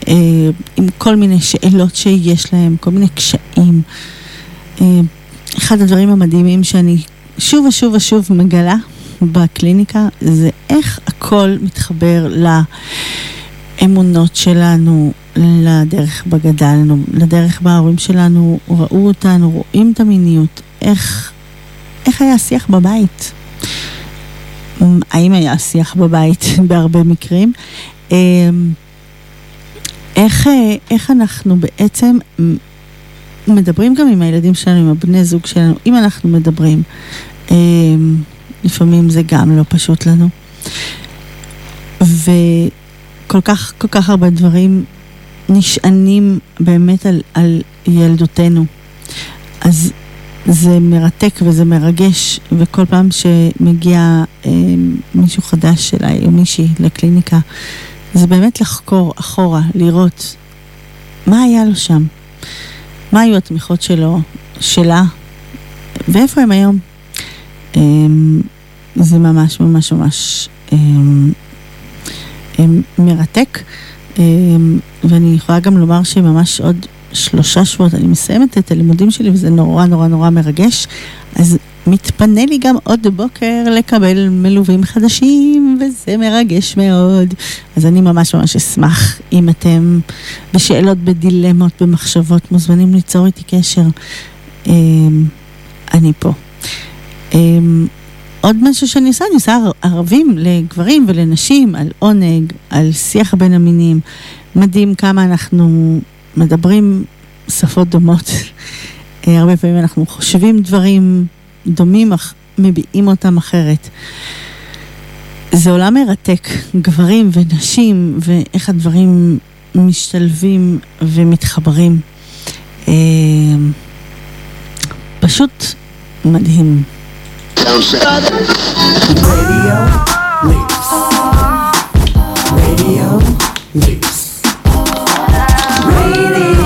אה, עם כל מיני שאלות שיש להם, כל מיני קשיים. אחד הדברים המדהימים שאני שוב ושוב ושוב מגלה בקליניקה, זה איך הכל מתחבר לאמונות שלנו, לדרך בה גדלנו, לדרך בה ההורים שלנו ראו אותנו, רואים את המיניות, איך, איך היה השיח בבית. האם היה שיח בבית בהרבה מקרים? אמ, איך, איך אנחנו בעצם מדברים גם עם הילדים שלנו, עם הבני זוג שלנו, אם אנחנו מדברים. אמ, לפעמים זה גם לא פשוט לנו. וכל כך, כל כך הרבה דברים נשענים באמת על, על ילדותנו. אז זה מרתק וזה מרגש, וכל פעם שמגיע אה, מישהו חדש אליי או מישהי לקליניקה, זה באמת לחקור אחורה, לראות מה היה לו שם, מה היו התמיכות שלו, שלה, ואיפה הם היום. אה, זה ממש ממש ממש אה, אה, מרתק. ואני יכולה גם לומר שממש עוד שלושה שבועות אני מסיימת את הלימודים שלי וזה נורא נורא נורא מרגש. אז מתפנה לי גם עוד בוקר לקבל מלווים חדשים וזה מרגש מאוד. אז אני ממש ממש אשמח אם אתם בשאלות, בדילמות, במחשבות, מוזמנים ליצור איתי קשר. אני פה. עוד משהו שאני עושה, אני עושה ערבים לגברים ולנשים על עונג, על שיח בין המינים. מדהים כמה אנחנו מדברים שפות דומות. אה, הרבה פעמים אנחנו חושבים דברים דומים, אך מביעים אותם אחרת. זה עולם מרתק, גברים ונשים, ואיך הדברים משתלבים ומתחברים. אה, פשוט מדהים. Radio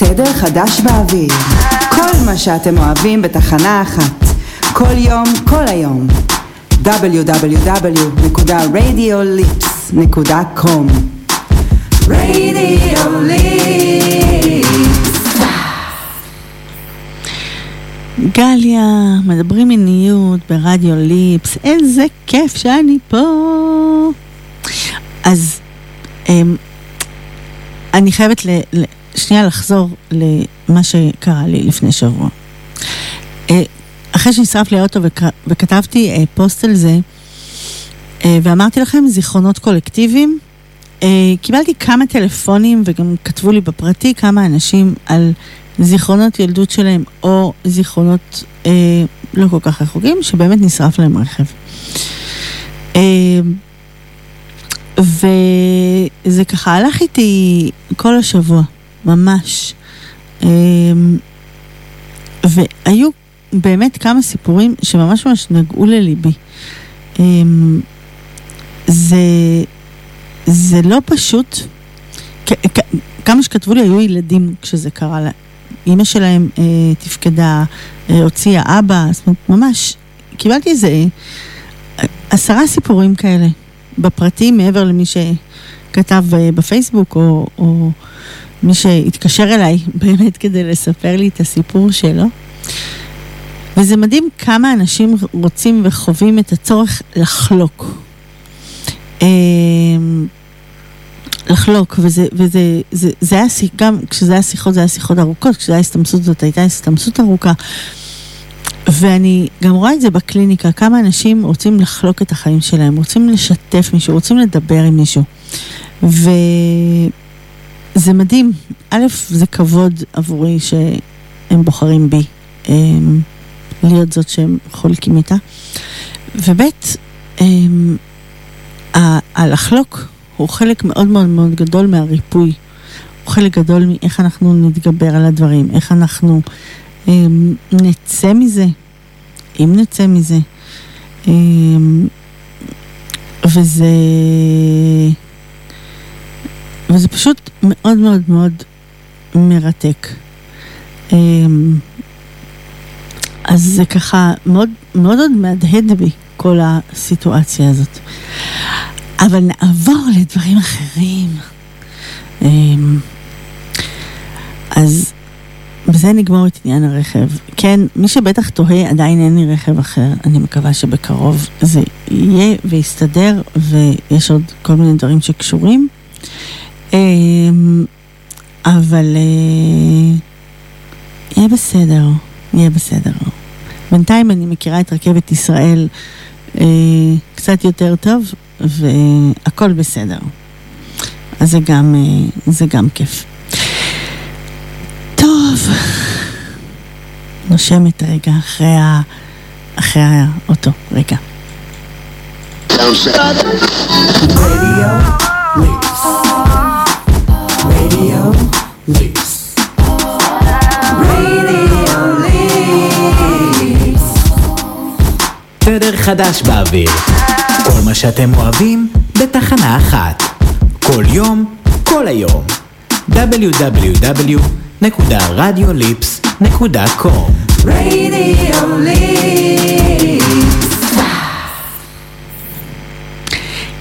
תדר חדש באוויר. כל מה שאתם אוהבים בתחנה אחת. כל יום, כל היום. www.radioleaks.com Radio Leaks גליה, מדברים מיניות ברדיו ליפס, איזה כיף שאני פה. אז אמ, אני חייבת ל, ל, שנייה לחזור למה שקרה לי לפני שבוע. אה, אחרי שנשרף לי האוטו וכ, וכתבתי אה, פוסט על זה, אה, ואמרתי לכם זיכרונות קולקטיביים, קיבלתי כמה טלפונים וגם כתבו לי בפרטי כמה אנשים על זיכרונות ילדות שלהם או זיכרונות אה, לא כל כך רחוקים, שבאמת נשרף להם רכב. אה, וזה ככה הלך איתי כל השבוע, ממש. אה, והיו באמת כמה סיפורים שממש ממש נגעו לליבי. אה, זה, זה לא פשוט, כמה שכתבו לי היו ילדים כשזה קרה להם. אימא שלהם אה, תפקדה, אה, הוציאה אבא, זאת אומרת, ממש, קיבלתי איזה אה, עשרה סיפורים כאלה, בפרטים, מעבר למי שכתב אה, בפייסבוק, או, או מי שהתקשר אליי באמת כדי לספר לי את הסיפור שלו. וזה מדהים כמה אנשים רוצים וחווים את הצורך לחלוק. אה, לחלוק, וזה, וזה, זה, זה היה, גם כשזה היה שיחות, זה היה שיחות ארוכות, כשזה היה הסתמסות, זאת הייתה הסתמסות ארוכה. ואני גם רואה את זה בקליניקה, כמה אנשים רוצים לחלוק את החיים שלהם, רוצים לשתף מישהו, רוצים לדבר עם מישהו. וזה מדהים. א', זה כבוד עבורי שהם בוחרים בי. אמ, להיות זאת שהם חולקים איתה. וב' אמ, הלחלוק הוא חלק מאוד מאוד מאוד גדול מהריפוי. הוא חלק גדול מאיך אנחנו נתגבר על הדברים, איך אנחנו אמ, נצא מזה, אם נצא מזה. וזה... וזה פשוט מאוד מאוד מאוד מרתק. אמ, אז זה ככה מאוד מאוד עוד מהדהד בי, כל הסיטואציה הזאת. אבל נעבור לדברים אחרים. אמ, אז בזה נגמור את עניין הרכב. כן, מי שבטח תוהה, עדיין אין לי רכב אחר. אני מקווה שבקרוב זה יהיה ויסתדר, ויש עוד כל מיני דברים שקשורים. אמ, אבל אה, יהיה בסדר, יהיה בסדר. בינתיים אני מכירה את רכבת ישראל אה, קצת יותר טוב, והכל בסדר. אז זה גם, אה, זה גם כיף. טוב, נושמת רגע אחרי, ה... אחרי האוטו, רגע. תדר חדש באוויר, כל מה שאתם אוהבים בתחנה אחת, כל יום, כל היום. www.radiolips.com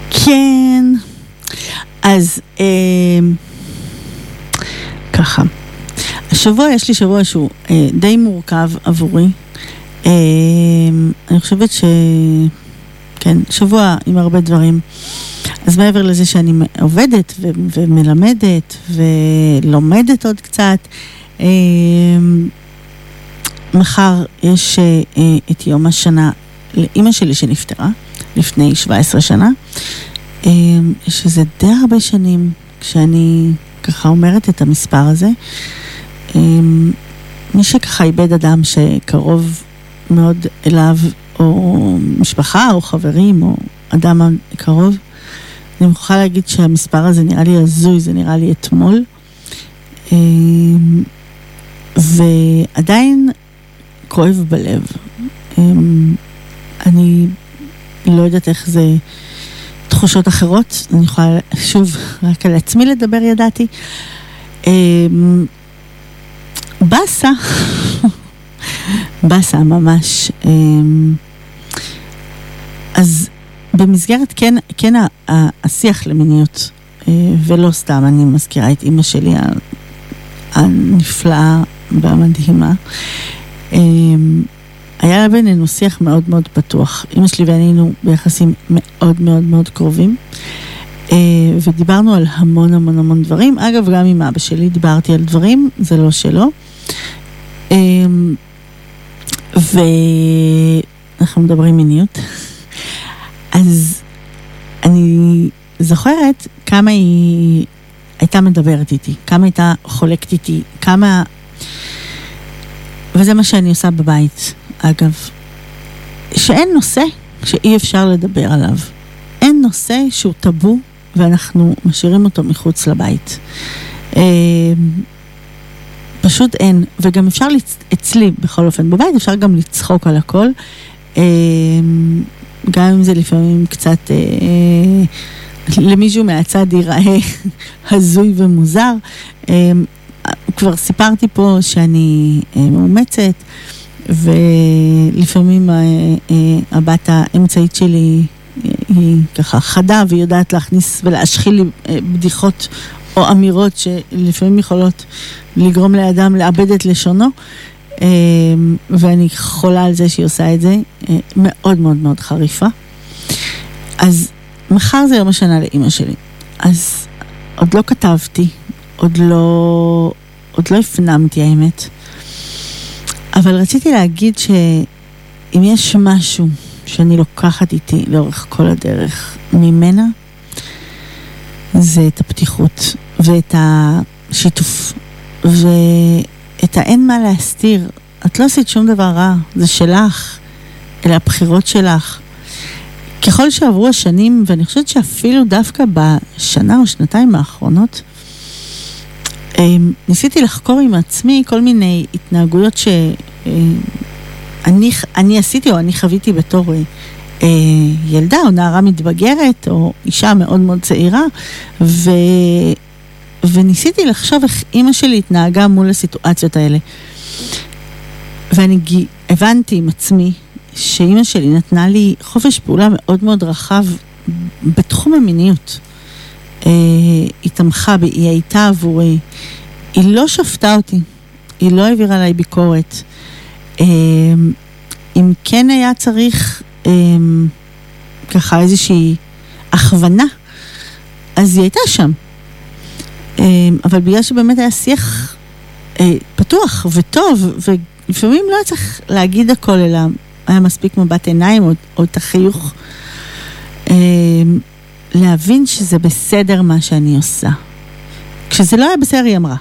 כן, אז אה, ככה, השבוע יש לי שבוע שהוא אה, די מורכב עבורי. אה, אני חושבת ש... כן, שבוע עם הרבה דברים. אז מעבר לזה שאני עובדת ו- ומלמדת ולומדת עוד קצת, אה, מחר יש אה, אה, את יום השנה לאימא שלי שנפטרה לפני 17 שנה, אה, שזה די הרבה שנים כשאני ככה אומרת את המספר הזה. אה, מי שככה איבד אדם שקרוב מאוד אליו, או משפחה, או חברים, או אדם קרוב, אני מוכרחה להגיד שהמספר הזה נראה לי הזוי, זה נראה לי אתמול. ועדיין כואב בלב. אני לא יודעת איך זה תחושות אחרות, אני יכולה שוב רק על עצמי לדבר ידעתי. באסה, באסה ממש. אז במסגרת כן, כן השיח למיניות, ולא סתם, אני מזכירה את אימא שלי הנפלאה והמדהימה. היה בינינו שיח מאוד מאוד פתוח. אימא שלי ואני היינו ביחסים מאוד מאוד מאוד קרובים, ודיברנו על המון המון המון דברים. אגב, גם עם אבא שלי דיברתי על דברים, זה לא שלו. ואנחנו מדברים מיניות. אז אני זוכרת כמה היא הייתה מדברת איתי, כמה הייתה חולקת איתי, כמה... וזה מה שאני עושה בבית, אגב. שאין נושא שאי אפשר לדבר עליו. אין נושא שהוא טאבו ואנחנו משאירים אותו מחוץ לבית. פשוט אין, וגם אפשר, לצ... אצלי בכל אופן, בבית אפשר גם לצחוק על הכל. גם אם זה לפעמים קצת אה, למישהו מהצד ייראה הזוי ומוזר. אה, כבר סיפרתי פה שאני אה, מאומצת, ולפעמים אה, אה, הבת האמצעית שלי אה, היא ככה חדה והיא יודעת להכניס ולהשחיל לי בדיחות או אמירות שלפעמים יכולות לגרום לאדם לאבד את לשונו. ואני חולה על זה שהיא עושה את זה, מאוד מאוד מאוד חריפה. אז מחר זה יום השנה לאימא שלי. אז עוד לא כתבתי, עוד לא, עוד לא הפנמתי האמת. אבל רציתי להגיד שאם יש משהו שאני לוקחת איתי לאורך כל הדרך ממנה, זה את הפתיחות ואת השיתוף ואת האין מה להסתיר את לא עשית שום דבר רע, זה שלך, אלה הבחירות שלך. ככל שעברו השנים, ואני חושבת שאפילו דווקא בשנה או שנתיים האחרונות, ניסיתי לחקור עם עצמי כל מיני התנהגויות שאני אני עשיתי או אני חוויתי בתור אה, ילדה או נערה מתבגרת או אישה מאוד מאוד צעירה, ו, וניסיתי לחשוב איך אימא שלי התנהגה מול הסיטואציות האלה. ואני הבנתי עם עצמי שאימא שלי נתנה לי חופש פעולה מאוד מאוד רחב בתחום המיניות. אה, היא תמכה בי, היא הייתה עבורי. היא לא שפטה אותי, היא לא העבירה עליי ביקורת. אה, אם כן היה צריך אה, ככה איזושהי הכוונה, אז היא הייתה שם. אבל בגלל שבאמת היה שיח פתוח וטוב, ולפעמים לא היה צריך להגיד הכל, אלא היה מספיק מבט עיניים או, או את החיוך, להבין שזה בסדר מה שאני עושה. כשזה לא היה בסדר, היא אמרה.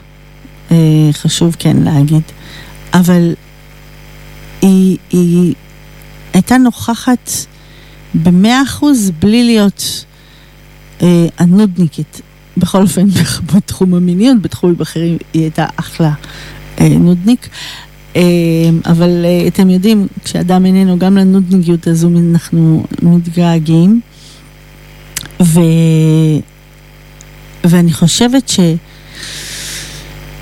אה, חשוב כן להגיד. אבל היא, היא הייתה נוכחת במאה אחוז בלי להיות אה, הנודניקית. בכל אופן, בתחום המיניות, בתחומים אחרים היא הייתה אחלה אה, נודניק. אה, אבל אה, אתם יודעים, כשאדם איננו, גם לנודניקיות הזו אנחנו מתגעגעים. ו... ואני חושבת ש...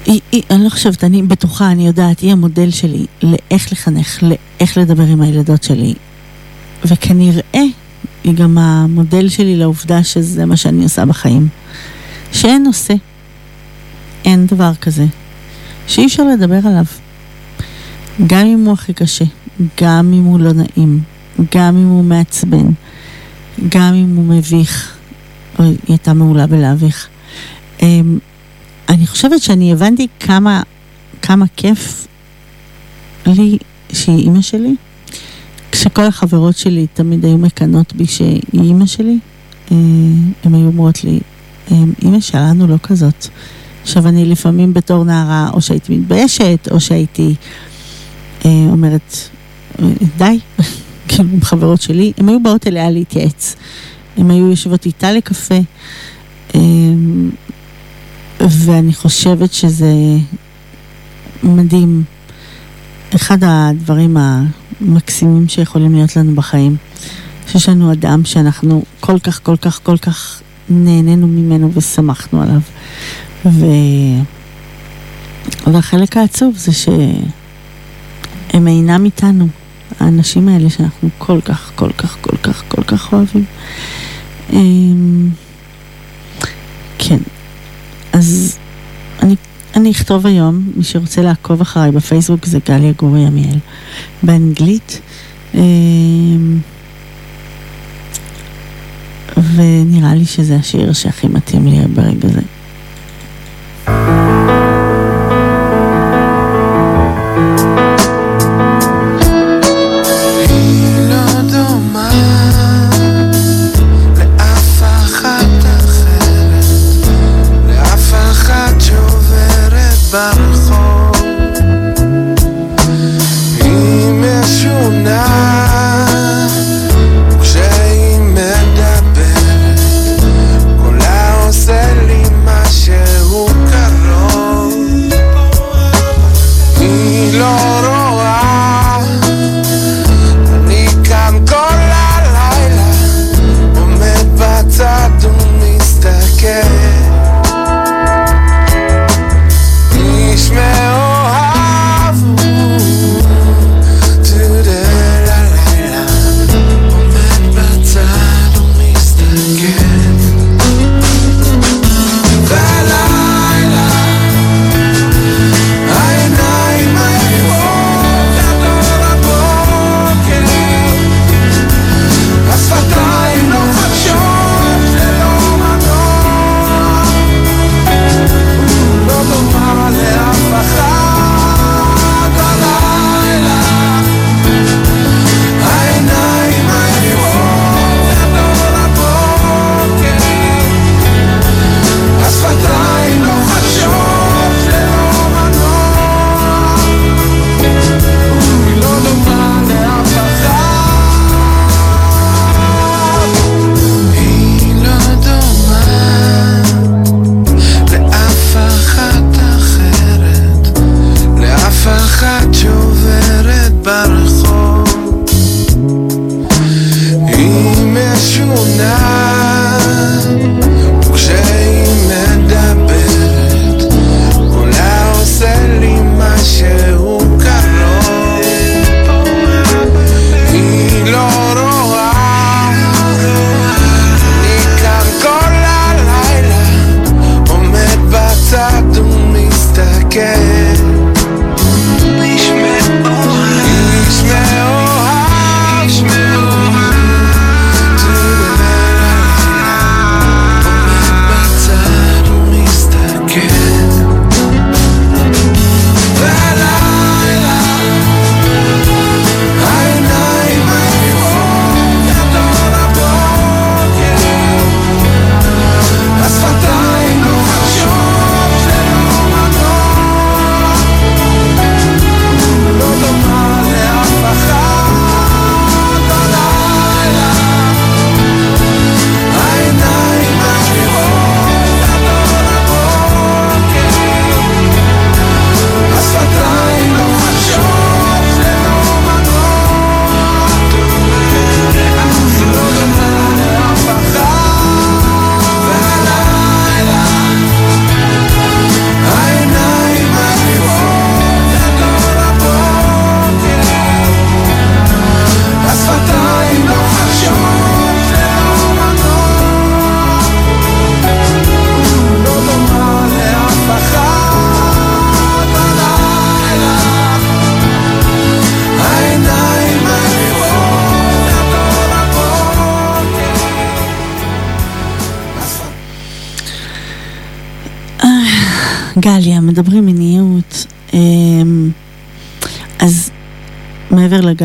היא, היא, אני לא חושבת, אני בטוחה, אני יודעת, היא המודל שלי לאיך לחנך, לאיך לדבר עם הילדות שלי. וכנראה היא גם המודל שלי לעובדה שזה מה שאני עושה בחיים. שאין נושא, אין דבר כזה, שאי אפשר לדבר עליו. גם אם הוא הכי קשה, גם אם הוא לא נעים, גם אם הוא מעצבן, גם אם הוא מביך. היא הייתה מעולה בלהביך. אמ, אני חושבת שאני הבנתי כמה, כמה כיף לי שהיא אימא שלי. כשכל החברות שלי תמיד היו מקנות בי שהיא אימא שלי, אה, הן היו אומרות לי, אימא שלנו לא כזאת. עכשיו אני לפעמים בתור נערה, או שהייתי מתביישת, או שהייתי אה, אומרת, די, כאילו עם חברות שלי, הן היו באות אליה להתייעץ. הן היו יושבות איתה לקפה. אה, ואני חושבת שזה מדהים. אחד הדברים המקסימים שיכולים להיות לנו בחיים, שיש לנו אדם שאנחנו כל כך, כל כך, כל כך נהנינו ממנו ושמחנו עליו. ו... והחלק העצוב זה שהם אינם איתנו, האנשים האלה שאנחנו כל כך, כל כך, כל כך, כל כך אוהבים. אמ, כן, אז אני, אכתוב היום, מי שרוצה לעקוב אחריי בפייסבוק זה גליה גורי עמיאל, באנגלית. אמ, ונראה לי שזה השיר שהכי מתאים לי ברגע זה.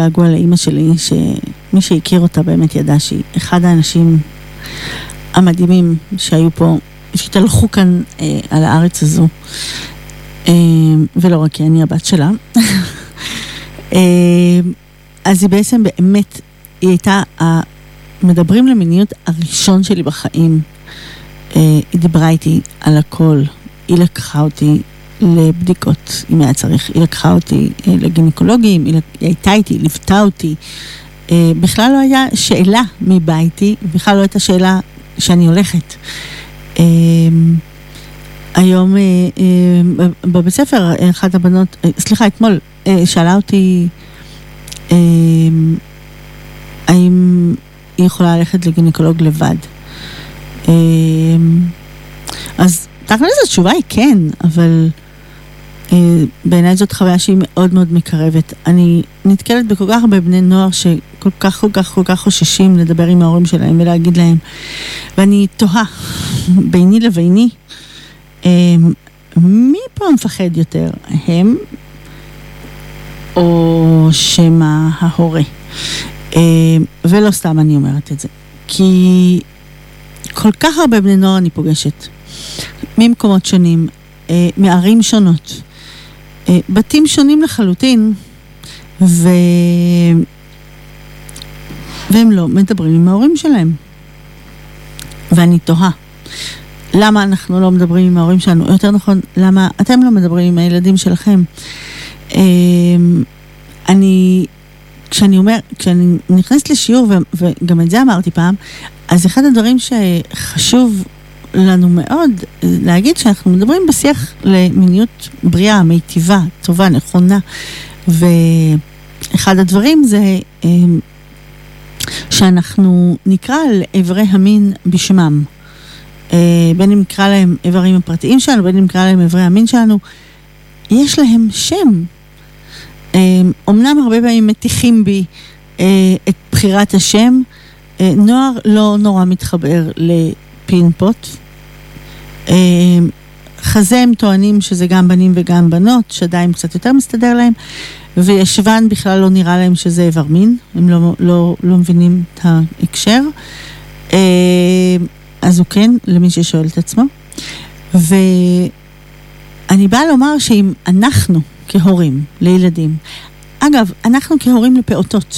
מעבר לגעגוע לאימא שלי, שמי שהכיר אותה באמת ידע שהיא אחד האנשים המדהימים שהיו פה, שהתהלכו כאן אה, על הארץ הזו, אה, ולא רק כי אני הבת שלה. אה, אז היא בעצם באמת, היא הייתה המדברים למיניות הראשון שלי בחיים. אה, היא דיברה איתי על הכל, היא לקחה אותי לבדיקות, אם היה צריך. היא לקחה אותי אה, לגינקולוגים, היא, הייתה איתי, ליוותה אותי. אה, בכלל לא היה שאלה מי בא איתי, בכלל לא הייתה שאלה שאני הולכת. אה, היום בבית ספר, אחת הבנות, סליחה, אתמול, שאלה אותי האם היא יכולה ללכת לגינקולוג לבד. אז תכל'ס התשובה היא כן, אבל בעיניי זאת חוויה שהיא מאוד מאוד מקרבת. אני נתקלת בכל כך הרבה בני נוער שכל כך כל כך כל כך חוששים לדבר עם ההורים שלהם ולהגיד להם. ואני תוהה, ביני לביני, אה, מי פה מפחד יותר, הם או שמא ההורה? אה, ולא סתם אני אומרת את זה, כי כל כך הרבה בני נוער אני פוגשת, ממקומות שונים, מערים שונות. אה, בתים שונים לחלוטין, ו... והם לא מדברים עם ההורים שלהם. ואני תוהה, למה אנחנו לא מדברים עם ההורים שלנו? יותר נכון, למה אתם לא מדברים עם הילדים שלכם? אמ, אני, כשאני אומר, כשאני נכנסת לשיעור, וגם את זה אמרתי פעם, אז אחד הדברים שחשוב לנו מאוד להגיד שאנחנו מדברים בשיח למיניות בריאה, מיטיבה, טובה, נכונה. ואחד הדברים זה אמ, שאנחנו נקרא לאיברי המין בשמם. אה, בין אם נקרא להם איברים הפרטיים שלנו, בין אם נקרא להם איברי המין שלנו, יש להם שם. אומנם אמ, הרבה פעמים מטיחים בי אה, את בחירת השם. אה, נוער לא נורא מתחבר לפינפוט, חזה הם טוענים שזה גם בנים וגם בנות, שדיים קצת יותר מסתדר להם, וישבן בכלל לא נראה להם שזה איבר מין, הם לא, לא, לא מבינים את ההקשר. אמ, אז הוא כן, למי ששואל את עצמו. ואני באה לומר שאם אנחנו כהורים לילדים, אגב, אנחנו כהורים לפעוטות,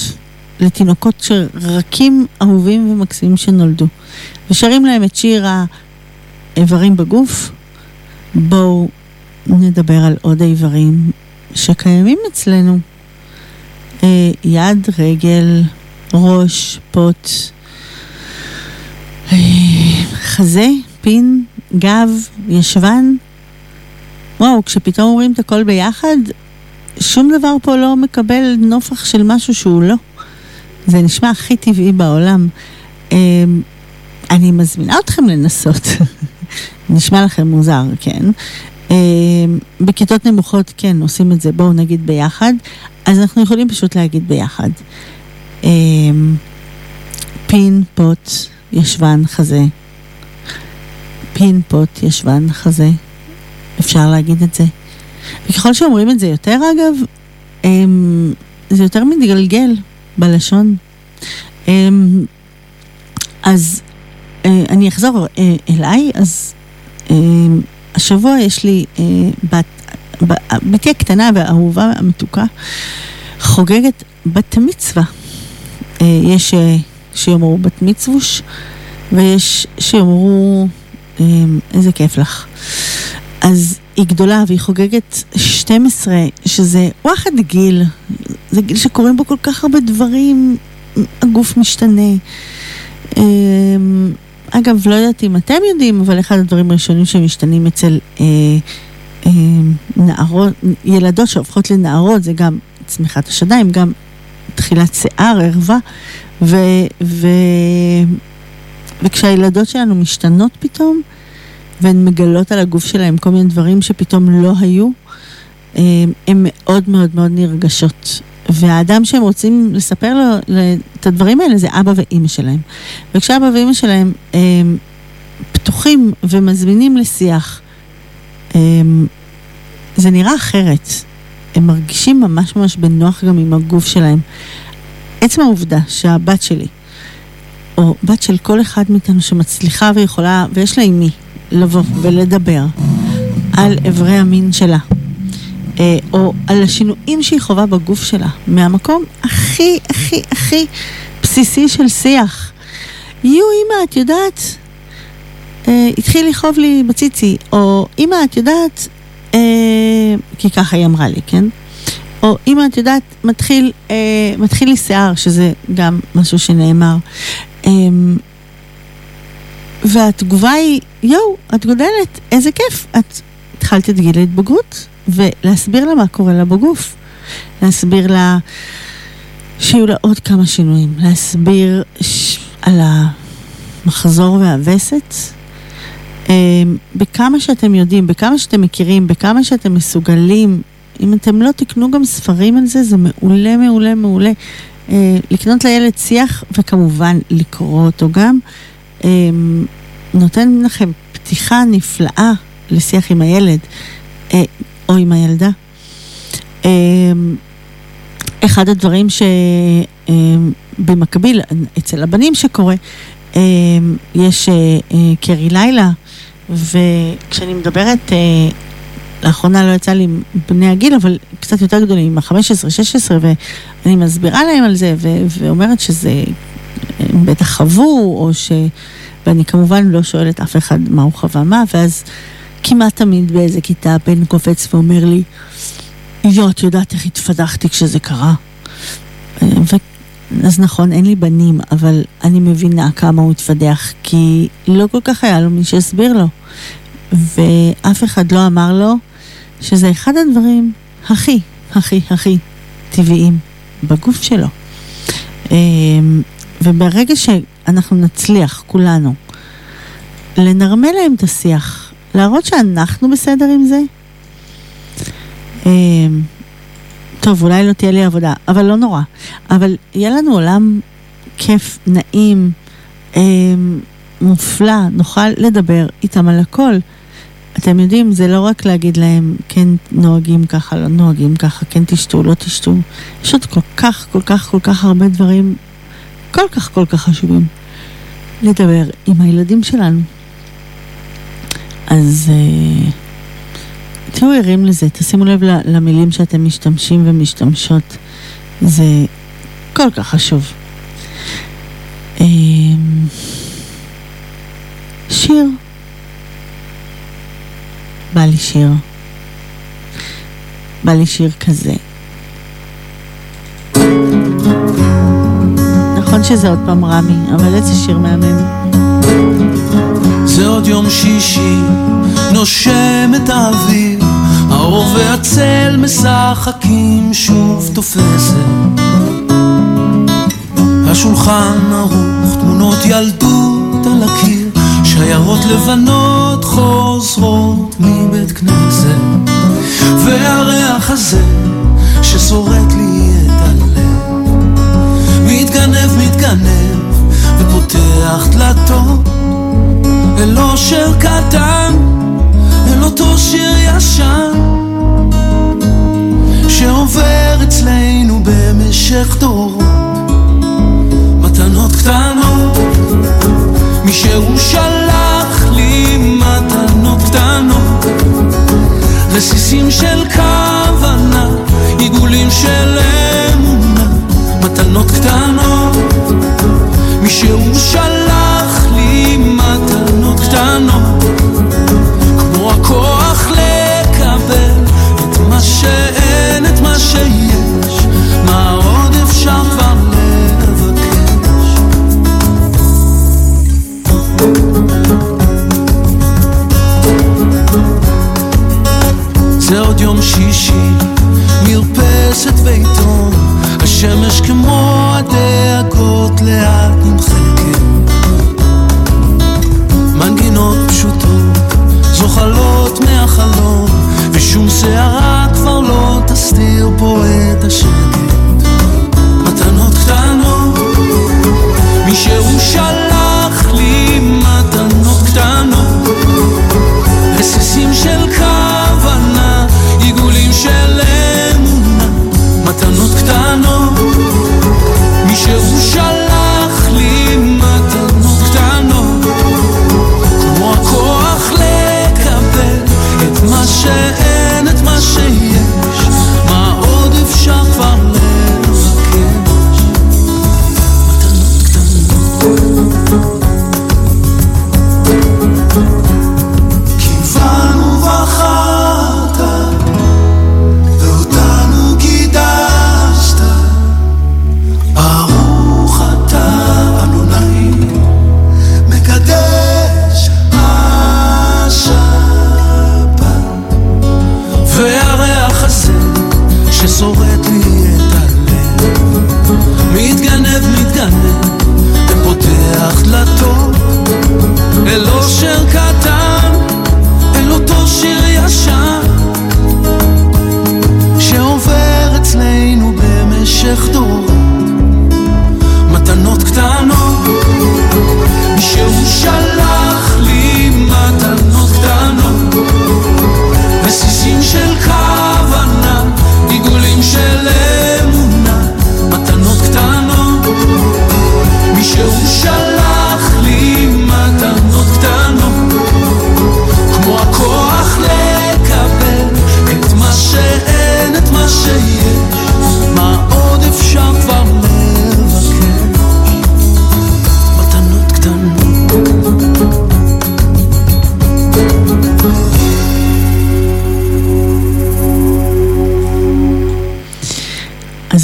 לתינוקות שרקים, אהובים ומקסימים שנולדו, ושרים להם את שיר. איברים בגוף, בואו נדבר על עוד איברים שקיימים אצלנו. אה, יד, רגל, ראש, פוט, אה, חזה, פין, גב, ישבן. וואו, כשפתאום אומרים את הכל ביחד, שום דבר פה לא מקבל נופח של משהו שהוא לא. זה נשמע הכי טבעי בעולם. אה, אני מזמינה אתכם לנסות. נשמע לכם מוזר, כן? אה, בכיתות נמוכות כן עושים את זה, בואו נגיד ביחד, אז אנחנו יכולים פשוט להגיד ביחד. אה, פין, פוט, ישבן, חזה. פין, פוט, ישבן, חזה. אפשר להגיד את זה. וככל שאומרים את זה יותר, אגב, אה, זה יותר מתגלגל בלשון. אז אני אחזור אליי, אז אמ, השבוע יש לי אה, בת, בתי הקטנה והאהובה המתוקה חוגגת בת מצווה. אה, יש אה, שיאמרו בת מצווש ויש שיאמרו אמ, איזה כיף לך. אז היא גדולה והיא חוגגת 12, שזה וואחד גיל, זה גיל שקורים בו כל כך הרבה דברים, הגוף משתנה. אגב, לא יודעת אם אתם יודעים, אבל אחד הדברים הראשונים שמשתנים אצל אה, אה, נערות, ילדות שהופכות לנערות, זה גם צמיחת השדיים, גם תחילת שיער, ערווה, ו, ו, וכשהילדות שלנו משתנות פתאום, והן מגלות על הגוף שלהן כל מיני דברים שפתאום לא היו, אה, הן מאוד מאוד מאוד נרגשות. והאדם שהם רוצים לספר לו את הדברים האלה זה אבא ואימא שלהם. וכשאבא ואימא שלהם הם פתוחים ומזמינים לשיח, אמ, זה נראה אחרת. הם מרגישים ממש ממש בנוח גם עם הגוף שלהם. עצם העובדה שהבת שלי, או בת של כל אחד מאיתנו שמצליחה ויכולה, ויש לה עם מי לבוא ולדבר על אברי המין שלה, או על השינויים שהיא חווה בגוף שלה, מהמקום הכי הכי הכי בסיסי של שיח. יו, אמא, את יודעת, אה, התחיל לכאוב לי בציצי, או אמא, את יודעת, אה, כי ככה היא אמרה לי, כן? או אמא, את יודעת, מתחיל, אה, מתחיל לי שיער, שזה גם משהו שנאמר. אה, והתגובה היא, יואו, את גודלת, איזה כיף. את התחלת את גיל ההתבגרות, ולהסביר לה מה קורה לה בגוף. להסביר לה שיהיו לה עוד כמה שינויים. להסביר ש... על המחזור והווסת. אה, בכמה שאתם יודעים, בכמה שאתם מכירים, בכמה שאתם מסוגלים, אם אתם לא תקנו גם ספרים על זה, זה מעולה, מעולה, מעולה. אה, לקנות לילד שיח, וכמובן לקרוא אותו גם, אה, נותן לכם פתיחה נפלאה לשיח עם הילד או עם הילדה. אחד הדברים שבמקביל, אצל הבנים שקורה, יש קרי לילה, וכשאני מדברת, לאחרונה לא יצא לי עם בני הגיל, אבל קצת יותר גדולים, עם ה-15, 16, ואני מסבירה להם על זה, ו- ואומרת שזה, הם בטח חוו, או ש... ואני כמובן לא שואלת אף אחד מה הוא חווה מה, ואז כמעט תמיד באיזה כיתה בן קופץ ואומר לי, יו, את יודעת איך התפתחתי כשזה קרה? ו... אז נכון, אין לי בנים, אבל אני מבינה כמה הוא התפדח, כי לא כל כך היה לו מי שהסביר לו. ואף אחד לא אמר לו שזה אחד הדברים הכי, הכי, הכי טבעיים בגוף שלו. אמ, וברגע שאנחנו נצליח, כולנו, לנרמל להם את השיח, להראות שאנחנו בסדר עם זה, אמ, טוב, אולי לא תהיה לי עבודה, אבל לא נורא. אבל יהיה לנו עולם כיף, נעים, אמ, מופלא, נוכל לדבר איתם על הכל. אתם יודעים, זה לא רק להגיד להם, כן נוהגים ככה, לא נוהגים ככה, כן תשתו, לא תשתו. יש עוד כל כך, כל כך, כל כך הרבה דברים, כל כך, כל כך חשובים, לדבר עם הילדים שלנו. אז uh, תהיו ערים לזה, תשימו לב למילים שאתם משתמשים ומשתמשות. זה כל כך חשוב. Uh, שיר. בא לי שיר. בא לי שיר כזה. נכון שזה עוד פעם רמי, אבל איזה שיר מהמם. זה עוד יום שישי, נושם את האוויר, האור והצל משחקים שוב תופסת. השולחן ערוך, תמונות ילדות על הקיר, שיירות לבנות חוזרות מבית כנסת, והריח הזה ששורט לי את הלב, מתגנב, מתגנב, ופותח דלתות אל אושר קטן, אל אותו שיר ישן, שעובר אצלנו במשך דורות, מתנות קטנות, מי שהוא שלח לי מתנות קטנות, רסיסים של כוונה, עיגולים של אמונה, מתנות קטנות, מי שהוא שלח קטנות, כמו הכוח לקבל את מה שאין, את מה שיש, מה עוד אפשר כבר לבקש. זה עוד יום שישי, מרפסת ועיתון, השמש כמו הדאגות לאט נמחקת. זוחלות מהחלום, ושום שערה כבר לא תסתיר פה את השקט.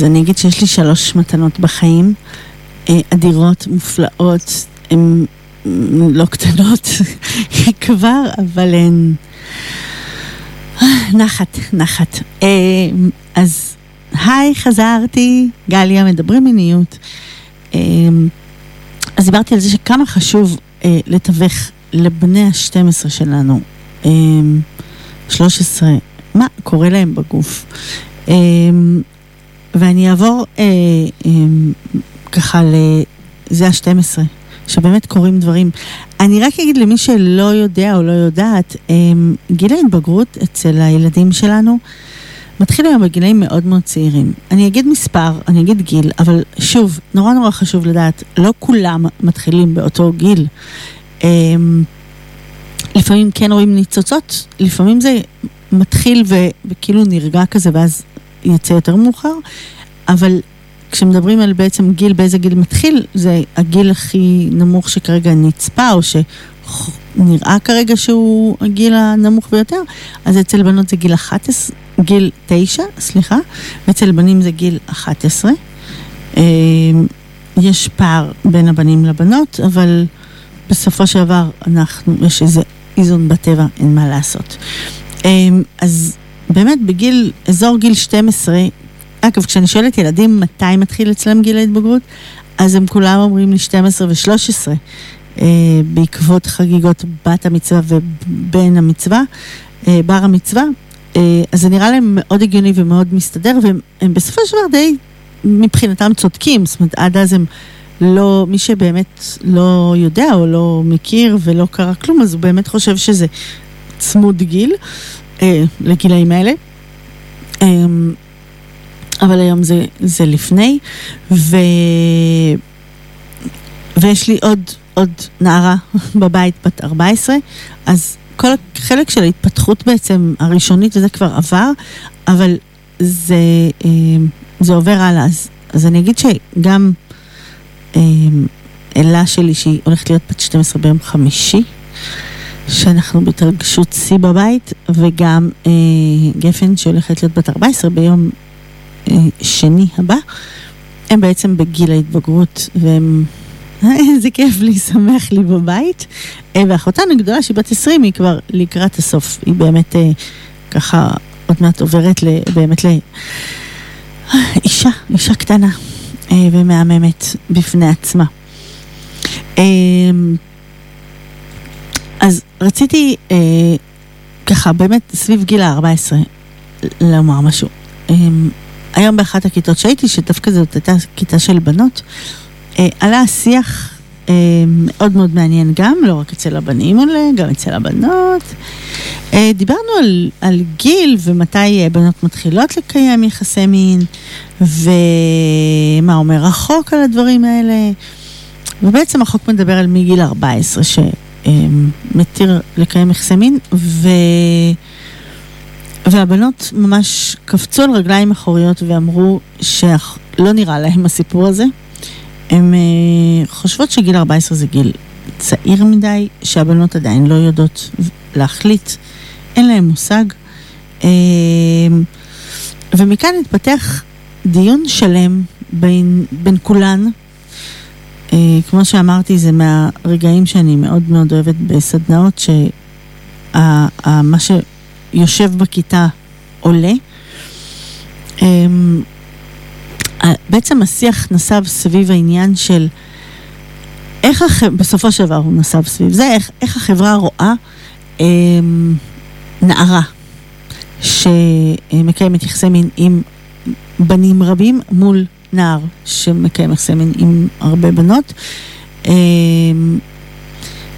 אז אני אגיד שיש לי שלוש מתנות בחיים, אה, אדירות, מופלאות, הן לא קטנות כבר, אבל הן... אה, נחת, נחת. אה, אז היי, חזרתי, גליה, מדברים מיניות. אז דיברתי על זה שכמה חשוב לתווך לבני ה-12 שלנו, אה, 13, מה קורה להם בגוף. ואני אעבור אה, אה, ככה לזה ה-12, שבאמת קורים דברים. אני רק אגיד למי שלא יודע או לא יודעת, אה, גיל ההתבגרות אצל הילדים שלנו מתחיל היום בגילאים מאוד מאוד צעירים. אני אגיד מספר, אני אגיד גיל, אבל שוב, נורא נורא חשוב לדעת, לא כולם מתחילים באותו גיל. אה, לפעמים כן רואים ניצוצות, לפעמים זה מתחיל ו- וכאילו נרגע כזה ואז יצא יותר מאוחר, אבל כשמדברים על בעצם גיל, באיזה גיל מתחיל, זה הגיל הכי נמוך שכרגע נצפה, או שנראה כרגע שהוא הגיל הנמוך ביותר, אז אצל בנות זה גיל 11, גיל 9, סליחה, ואצל בנים זה גיל 11. אה, יש פער בין הבנים לבנות, אבל בסופו של דבר אנחנו, יש איזה איזון בטבע, אין מה לעשות. אה, אז באמת בגיל, אזור גיל 12, אגב, כשאני שואלת ילדים מתי מתחיל אצלם גיל ההתבגרות, אז הם כולם אומרים לי 12 ו-13, אה, בעקבות חגיגות בת המצווה ובן המצווה, אה, בר המצווה, אה, אז זה נראה להם מאוד הגיוני ומאוד מסתדר, והם בסופו של דבר די מבחינתם צודקים, זאת אומרת, עד אז הם לא, מי שבאמת לא יודע או לא מכיר ולא קרה כלום, אז הוא באמת חושב שזה צמוד גיל. אה, לגילאים האלה. אה, אבל היום זה, זה לפני, ו... ויש לי עוד, עוד נערה בבית בת 14, אז כל החלק של ההתפתחות בעצם הראשונית וזה כבר עבר, אבל זה, אה, זה עובר הלאה. אז, אז אני אגיד שגם אלה שלי שהיא הולכת להיות בת 12 ביום חמישי, שאנחנו בהתרגשות שיא בבית, וגם אה, גפן שהולכת להיות בת 14 ביום אה, שני הבא, הם בעצם בגיל ההתבגרות, והם... איזה כיף לי, שמח לי בבית. אה, ואחותן הגדולה שהיא בת 20, היא כבר לקראת הסוף. היא באמת אה, ככה עוד מעט עוברת ל, באמת לאישה, אישה קטנה אה, ומהממת בפני עצמה. אה, אז רציתי אה, ככה באמת סביב גיל ה-14 לומר משהו. אה, היום באחת הכיתות שהייתי, שדווקא זאת הייתה כיתה של בנות, אה, עלה שיח אה, מאוד מאוד מעניין גם, לא רק אצל הבנים עולה, גם אצל הבנות. אה, דיברנו על, על גיל ומתי אה, בנות מתחילות לקיים יחסי מין, ומה אומר החוק על הדברים האלה. ובעצם החוק מדבר על מגיל 14, ש... מתיר לקיים יחסי מין, ו... והבנות ממש קפצו על רגליים אחוריות ואמרו שלא נראה להם הסיפור הזה. הן uh, חושבות שגיל 14 זה גיל צעיר מדי, שהבנות עדיין לא יודעות להחליט, אין להן מושג. Uh, ומכאן התפתח דיון שלם בין, בין כולן, כמו שאמרתי, זה מהרגעים שאני מאוד מאוד אוהבת בסדנאות, שמה שיושב בכיתה עולה. Um, בעצם השיח נסב סביב העניין של איך, הח... בסופו של דבר הוא נסב סביב זה, איך, איך החברה רואה אה, נערה שמקיימת יחסי מין עם בנים רבים מול נער שמקיים יחסי מין עם הרבה בנות. אה,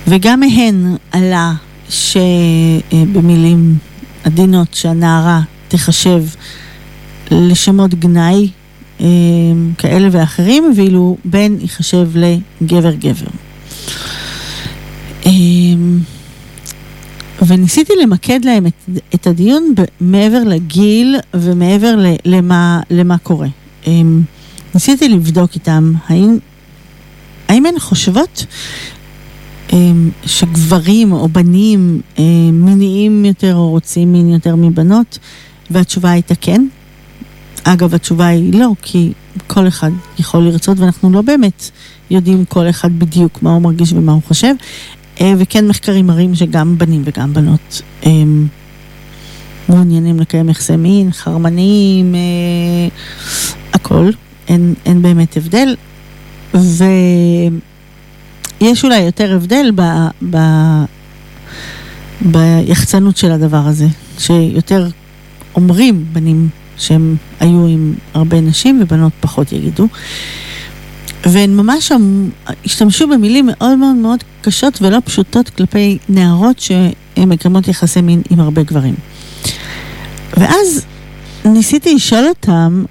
וגם מהן עלה שבמילים עדינות שהנערה תחשב לשמות גנאי אה, כאלה ואחרים, ואילו בן ייחשב לגבר גבר. אה, וניסיתי למקד להם את, את הדיון מעבר לגיל ומעבר ל, למה, למה קורה. ניסיתי לבדוק איתם האם, האם הן חושבות שגברים או בנים מיניים יותר או רוצים מין יותר מבנות, והתשובה הייתה כן. אגב, התשובה היא לא, כי כל אחד יכול לרצות, ואנחנו לא באמת יודעים כל אחד בדיוק מה הוא מרגיש ומה הוא חושב. אה, וכן מחקרים מראים שגם בנים וגם בנות הם מעוניינים לקיים יחסי מין, חרמנים, אה, הכל, אין, אין באמת הבדל. ויש אולי יותר הבדל ב, ב, ביחצנות של הדבר הזה, שיותר אומרים בנים שהם היו עם הרבה נשים ובנות פחות יגידו. והן ממש השתמשו במילים מאוד מאוד מאוד קשות ולא פשוטות כלפי נערות שהן מקיימות יחסי מין עם הרבה גברים. ואז ניסיתי לשאול אותם,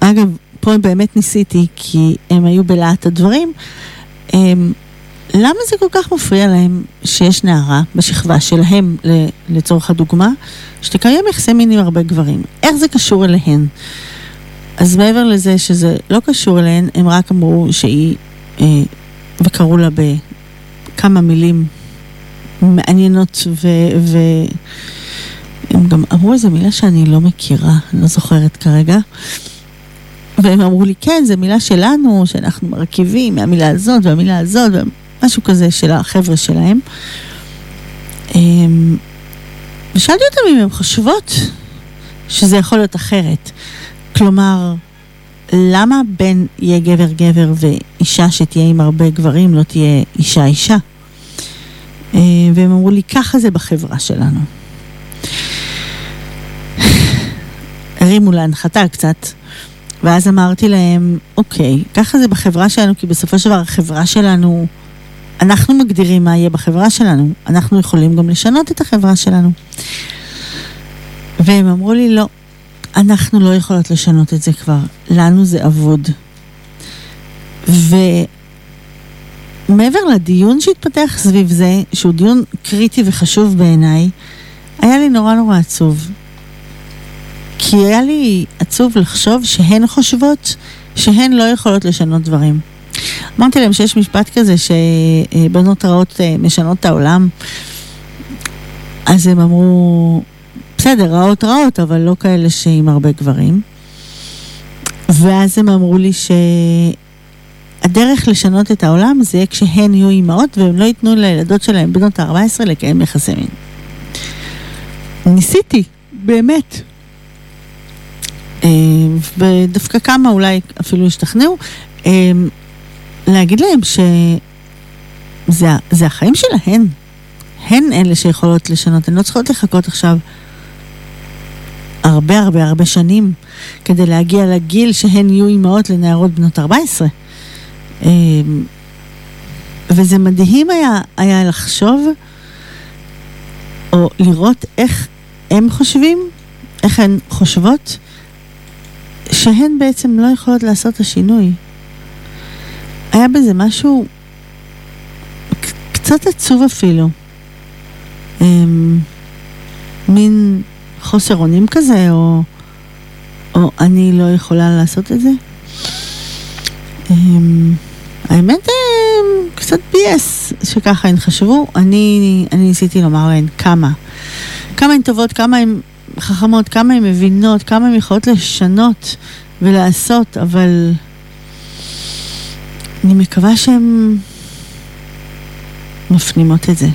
אגב, פה באמת ניסיתי כי הם היו בלהט הדברים, הם, למה זה כל כך מפריע להם שיש נערה בשכבה שלהם, לצורך הדוגמה, שתקיים יחסי מין עם הרבה גברים? איך זה קשור אליהן? אז מעבר לזה שזה לא קשור אליהן, הם רק אמרו שהיא, אה, וקראו לה בכמה מילים מעניינות, ו... ו הם גם אמרו איזו מילה שאני לא מכירה, אני לא זוכרת כרגע. והם אמרו לי, כן, זו מילה שלנו, שאנחנו מרכיבים מהמילה הזאת והמילה הזאת, משהו כזה של החבר'ה שלהם. אמ, ושאלתי אותם אם הן חושבות שזה יכול להיות אחרת. כלומר, למה בן יהיה גבר גבר ואישה שתהיה עם הרבה גברים לא תהיה אישה אישה? אה, והם אמרו לי, ככה זה בחברה שלנו. הרימו להנחתה קצת, ואז אמרתי להם, אוקיי, ככה זה בחברה שלנו, כי בסופו של דבר החברה שלנו, אנחנו מגדירים מה יהיה בחברה שלנו, אנחנו יכולים גם לשנות את החברה שלנו. והם אמרו לי, לא, אנחנו לא יכולות לשנות את זה כבר, לנו זה אבוד. ומעבר לדיון שהתפתח סביב זה, שהוא דיון קריטי וחשוב בעיניי, היה לי נורא נורא עצוב. כי היה לי עצוב לחשוב שהן חושבות שהן לא יכולות לשנות דברים. אמרתי להם שיש משפט כזה שבנות רעות אה, משנות את העולם, אז הם אמרו, בסדר, רעות רעות, אבל לא כאלה שעם הרבה גברים. ואז הם אמרו לי שהדרך לשנות את העולם זה כשהן יהיו אימהות והם לא ייתנו לילדות שלהם, בנות ה-14, לקיים יחסי מין. ניסיתי, באמת. אה, ודווקא כמה אולי אפילו השתכנעו, אה, להגיד להם שזה החיים שלהן. הן אלה שיכולות לשנות, הן לא צריכות לחכות עכשיו הרבה הרבה הרבה שנים כדי להגיע לגיל שהן יהיו אימהות לנערות בנות 14. אמ, וזה מדהים היה, היה לחשוב או לראות איך הם חושבים, איך הן חושבות, שהן בעצם לא יכולות לעשות את השינוי. היה בזה משהו קצת עצוב אפילו. אמ, מין חוסר אונים כזה, או, או אני לא יכולה לעשות את זה. אמ, האמת, אמ, קצת ביאס שככה הן חשבו. אני, אני ניסיתי לומר להן כמה. כמה הן טובות, כמה הן חכמות, כמה הן מבינות, כמה הן יכולות לשנות ולעשות, אבל אני מקווה שהן מפנימות את זה.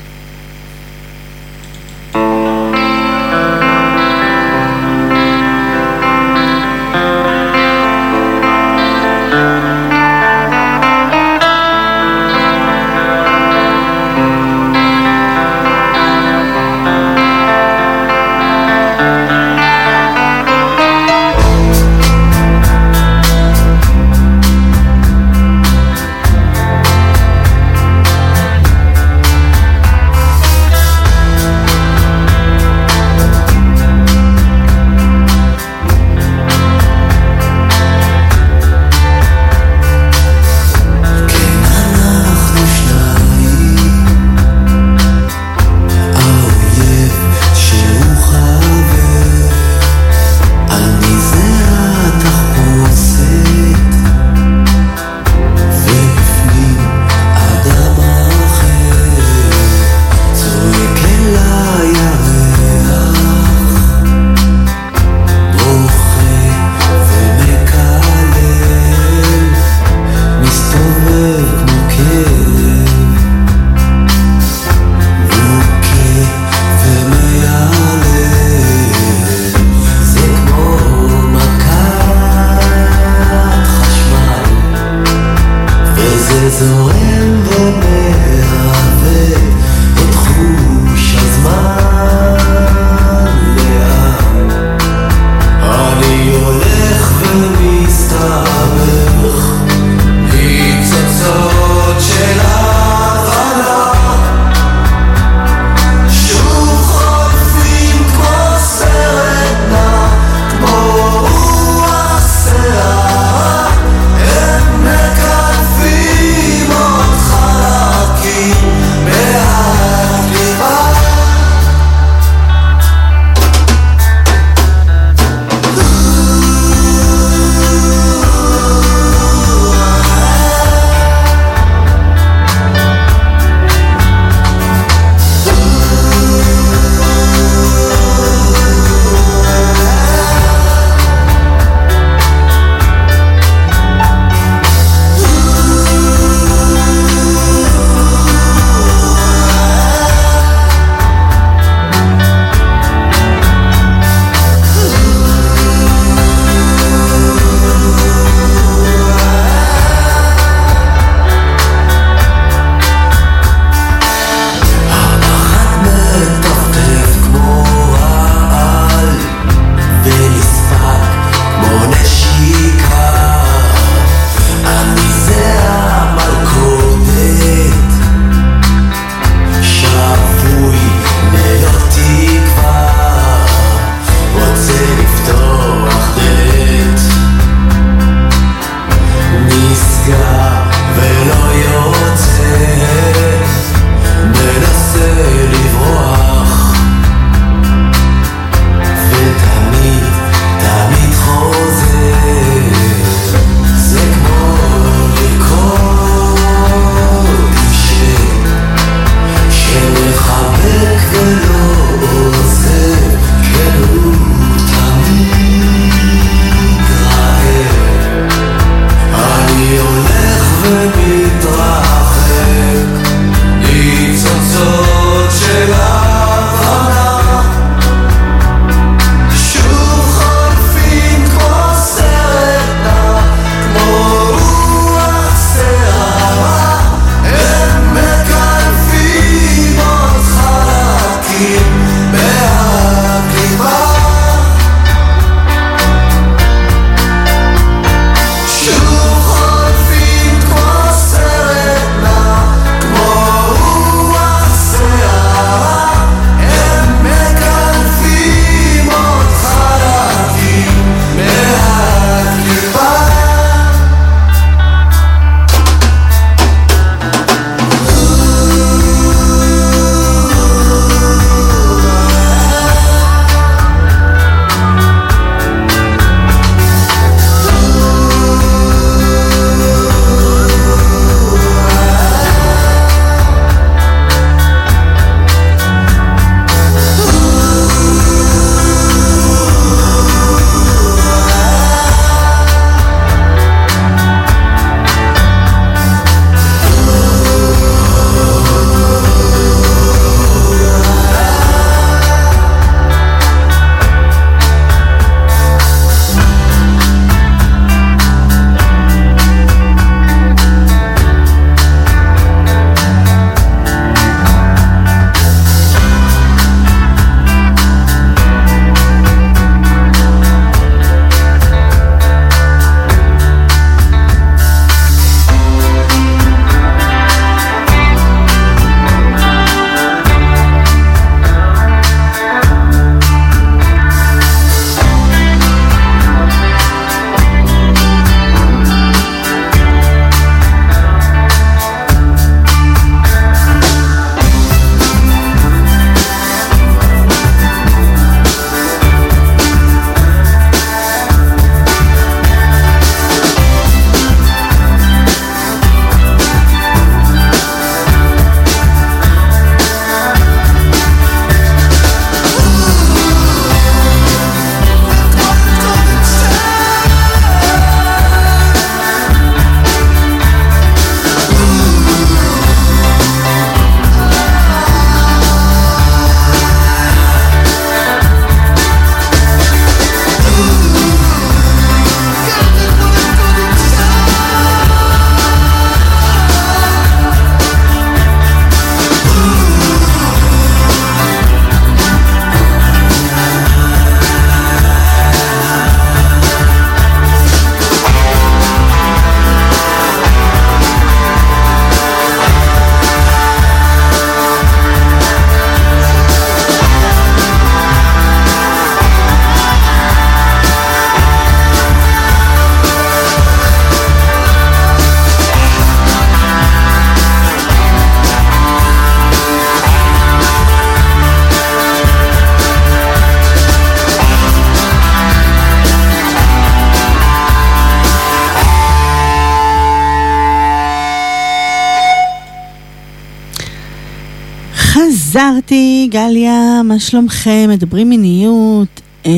שלומכם? מדברים מיניות. אה,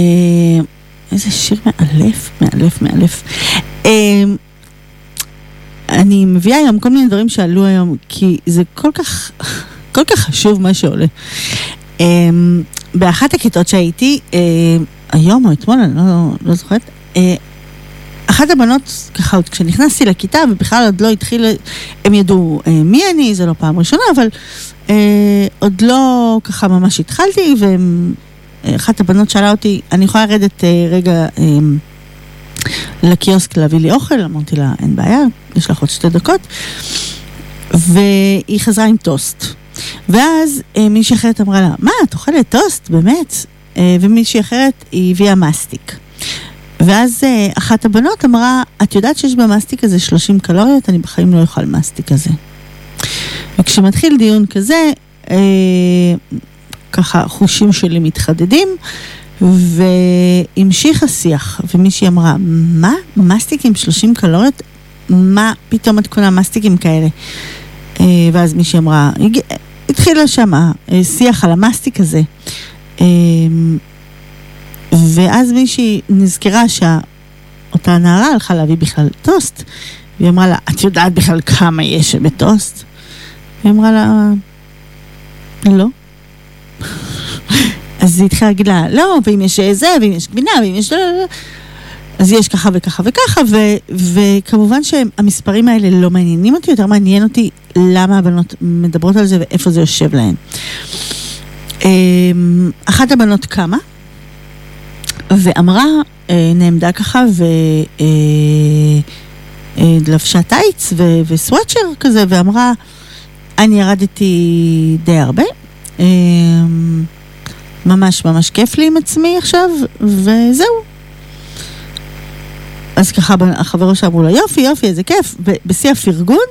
איזה שיר מאלף, מאלף, מאלף. אה, אני מביאה היום כל מיני דברים שעלו היום, כי זה כל כך, כל כך חשוב מה שעולה. אה, באחת הכיתות שהייתי, אה, היום או אתמול, אני לא, לא זוכרת, אה, אחת הבנות, ככה עוד כשנכנסתי לכיתה, ובכלל עוד לא התחיל, הם ידעו אה, מי אני, זה לא פעם ראשונה, אבל אה, עוד לא ככה ממש התחלתי, ואחת הבנות שאלה אותי, אני יכולה לרדת אה, רגע אה, לקיוסק להביא לי אוכל? אמרתי לה, אין בעיה, יש לך עוד שתי דקות. והיא חזרה עם טוסט. ואז אה, מישהי אחרת אמרה לה, מה, את אוכלת טוסט? באמת? אה, ומישהי אחרת, היא הביאה מסטיק. ואז אחת הבנות אמרה, את יודעת שיש במסטיק הזה 30 קלוריות? אני בחיים לא אוכל מסטיק הזה. וכשמתחיל דיון כזה, ככה חושים שלי מתחדדים, והמשיך השיח, ומישהי אמרה, מה? מסטיק עם 30 קלוריות? מה פתאום את קונה מסטיקים כאלה? אה, ואז מישהי אמרה, התחילה שמה אה, שיח על המסטיק הזה. אה, ואז מישהי נזכרה שאותה נערה הלכה להביא בכלל טוסט, והיא אמרה לה, את יודעת בכלל כמה יש בטוסט? היא אמרה לה, לא. אז היא התחילה להגיד לה, לא, ואם יש זה, ואם יש גבינה, ואם יש... לא, לא, לא. אז יש ככה וככה וככה, ו, וכמובן שהמספרים האלה לא מעניינים אותי, יותר מעניין אותי למה הבנות מדברות על זה ואיפה זה יושב להן. אמ, אחת הבנות קמה, ואמרה, אה, נעמדה ככה ולבשה טייץ ו- וסוואצ'ר כזה, ואמרה, אני ירדתי די הרבה, אה, ממש ממש כיף לי עם עצמי עכשיו, וזהו. אז ככה החברות שלה אמרו לה, יופי, יופי, איזה כיף, בשיא הפרגון,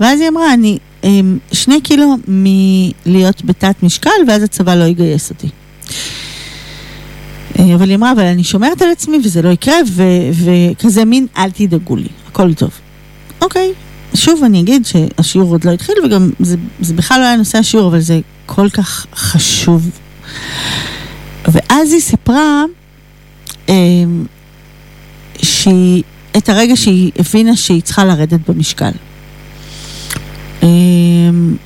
ואז היא אמרה, אני אה, שני קילו מלהיות בתת משקל, ואז הצבא לא יגייס אותי. אה, אבל היא אמרה, אבל אני שומרת על עצמי וזה לא יקרה, וכזה מין, אל תדאגו לי, הכל טוב. אוקיי, שוב אני אגיד שהשיעור עוד לא התחיל, וגם זה, זה בכלל לא היה נושא השיעור, אבל זה כל כך חשוב. ואז היא סיפרה אה, שהיא, את הרגע שהיא הבינה שהיא צריכה לרדת במשקל. אה,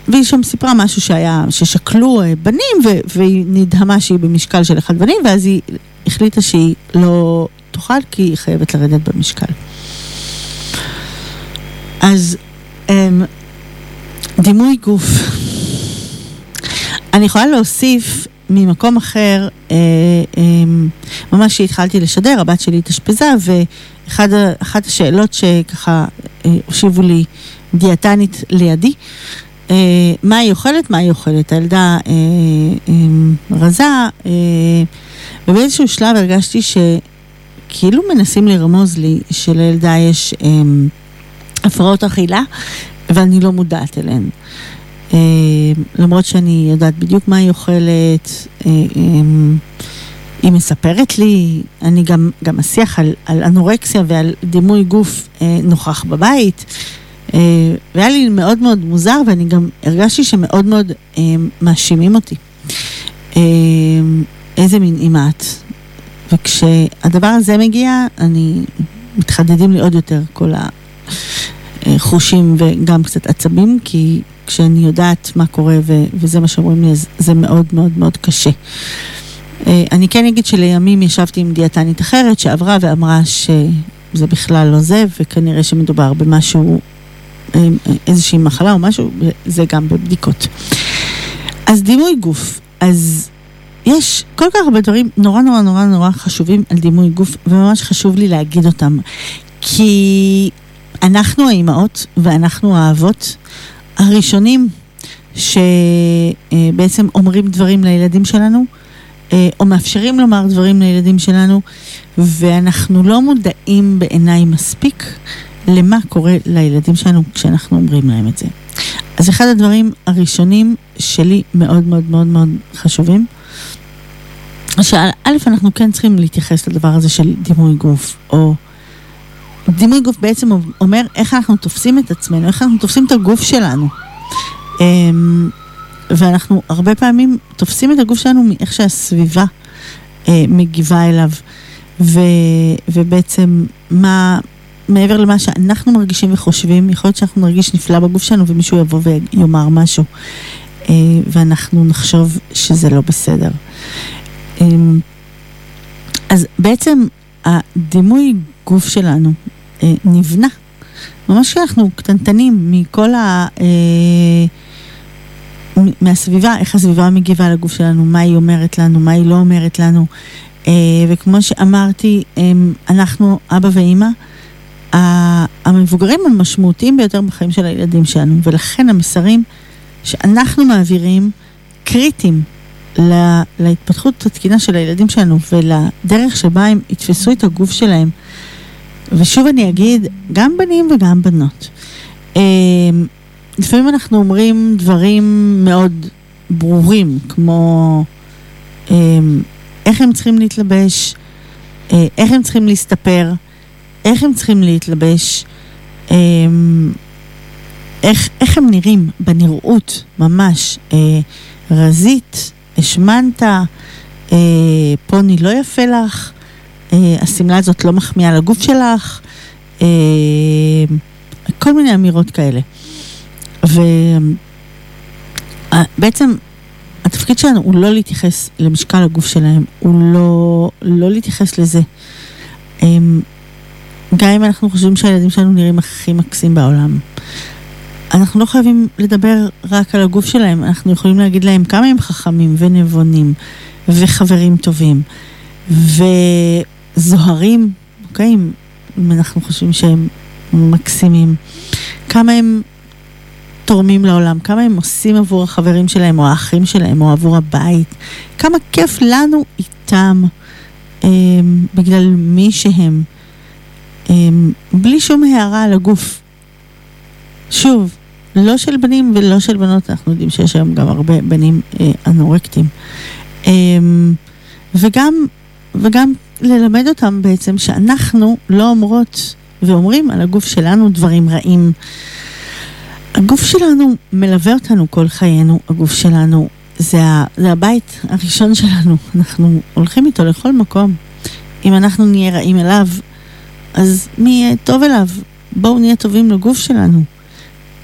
והיא שם סיפרה משהו שהיה, ששקלו אה, בנים, ו- והיא נדהמה שהיא במשקל של אחד בנים, ואז היא החליטה שהיא לא תאכל כי היא חייבת לרדת במשקל. אז אמ, דימוי גוף. אני יכולה להוסיף ממקום אחר, אמ, ממש כשהתחלתי לשדר, הבת שלי התאשפזה, ואחת השאלות שככה אה, הושיבו לי דיאטנית לידי, אה, מה היא אוכלת? מה היא אוכלת? הילדה אה, אה, רזה, אה, ובאיזשהו שלב הרגשתי שכאילו מנסים לרמוז לי שלילדה יש אה, הפרעות אכילה, ואני לא מודעת אליהן. אה, למרות שאני יודעת בדיוק מה היא אוכלת, אה, אה, היא מספרת לי, אני גם, גם השיח על, על אנורקסיה ועל דימוי גוף אה, נוכח בבית. אה, והיה לי מאוד מאוד מוזר, ואני גם הרגשתי שמאוד מאוד אה, מאשימים אותי. אה, איזה מין אימא את. וכשהדבר הזה מגיע, אני, מתחדדים לי עוד יותר כל החושים וגם קצת עצבים, כי כשאני יודעת מה קורה ו- וזה מה שאומרים לי, אז זה מאוד מאוד מאוד קשה. אה, אני כן אגיד שלימים ישבתי עם דיאטנית אחרת שעברה ואמרה שזה בכלל לא זה, וכנראה שמדובר במשהו, אה, איזושהי מחלה או משהו, זה גם בבדיקות. אז דימוי גוף, אז יש כל כך הרבה דברים נורא נורא נורא נורא חשובים על דימוי גוף, וממש חשוב לי להגיד אותם. כי אנחנו האימהות ואנחנו האבות הראשונים שבעצם אומרים דברים לילדים שלנו, אה, או מאפשרים לומר דברים לילדים שלנו, ואנחנו לא מודעים בעיניי מספיק למה קורה לילדים שלנו כשאנחנו אומרים להם את זה. אז אחד הדברים הראשונים שלי מאוד מאוד מאוד מאוד חשובים, שא', אנחנו כן צריכים להתייחס לדבר הזה של דימוי גוף, או דימוי גוף בעצם אומר איך אנחנו תופסים את עצמנו, איך אנחנו תופסים את הגוף שלנו. אמ, ואנחנו הרבה פעמים תופסים את הגוף שלנו מאיך שהסביבה אה, מגיבה אליו, ו, ובעצם מה, מעבר למה שאנחנו מרגישים וחושבים, יכול להיות שאנחנו נרגיש נפלא בגוף שלנו ומישהו יבוא ויאמר משהו, אה, ואנחנו נחשוב שזה לא בסדר. אה, אז בעצם הדימוי גוף שלנו נבנה, ממש כשאנחנו קטנטנים מכל ה... אה, מהסביבה, איך הסביבה מגיבה לגוף שלנו, מה היא אומרת לנו, מה היא לא אומרת לנו. אה, וכמו שאמרתי, אנחנו, אבא ואימא, המבוגרים המשמעותיים ביותר בחיים של הילדים שלנו, ולכן המסרים שאנחנו מעבירים קריטיים לה, להתפתחות התקינה של הילדים שלנו ולדרך שבה הם יתפסו את הגוף שלהם. ושוב אני אגיד, גם בנים וגם בנות. לפעמים אנחנו אומרים דברים מאוד ברורים, כמו איך הם צריכים להתלבש, איך הם צריכים להסתפר, איך הם צריכים להתלבש, איך, איך הם נראים בנראות, ממש. רזית, השמנת, אה, פוני לא יפה לך, אה, השמלה הזאת לא מחמיאה לגוף שלך, אה, כל מיני אמירות כאלה. ובעצם התפקיד שלנו הוא לא להתייחס למשקל הגוף שלהם, הוא לא, לא להתייחס לזה. אה, גם אם אנחנו חושבים שהילדים שלנו נראים הכי מקסים בעולם. אנחנו לא חייבים לדבר רק על הגוף שלהם, אנחנו יכולים להגיד להם כמה הם חכמים ונבונים וחברים טובים וזוהרים, אוקיי? אם אנחנו חושבים שהם מקסימים, כמה הם תורמים לעולם, כמה הם עושים עבור החברים שלהם או האחים שלהם או עבור הבית, כמה כיף לנו איתם אה, בגלל מי שהם, אה, בלי שום הערה על הגוף. שוב, לא של בנים ולא של בנות, אנחנו יודעים שיש היום גם הרבה בנים אה, אנורקטים. אה, וגם, וגם ללמד אותם בעצם שאנחנו לא אומרות ואומרים על הגוף שלנו דברים רעים. הגוף שלנו מלווה אותנו כל חיינו, הגוף שלנו זה, ה, זה הבית הראשון שלנו, אנחנו הולכים איתו לכל מקום. אם אנחנו נהיה רעים אליו, אז מי יהיה טוב אליו? בואו נהיה טובים לגוף שלנו.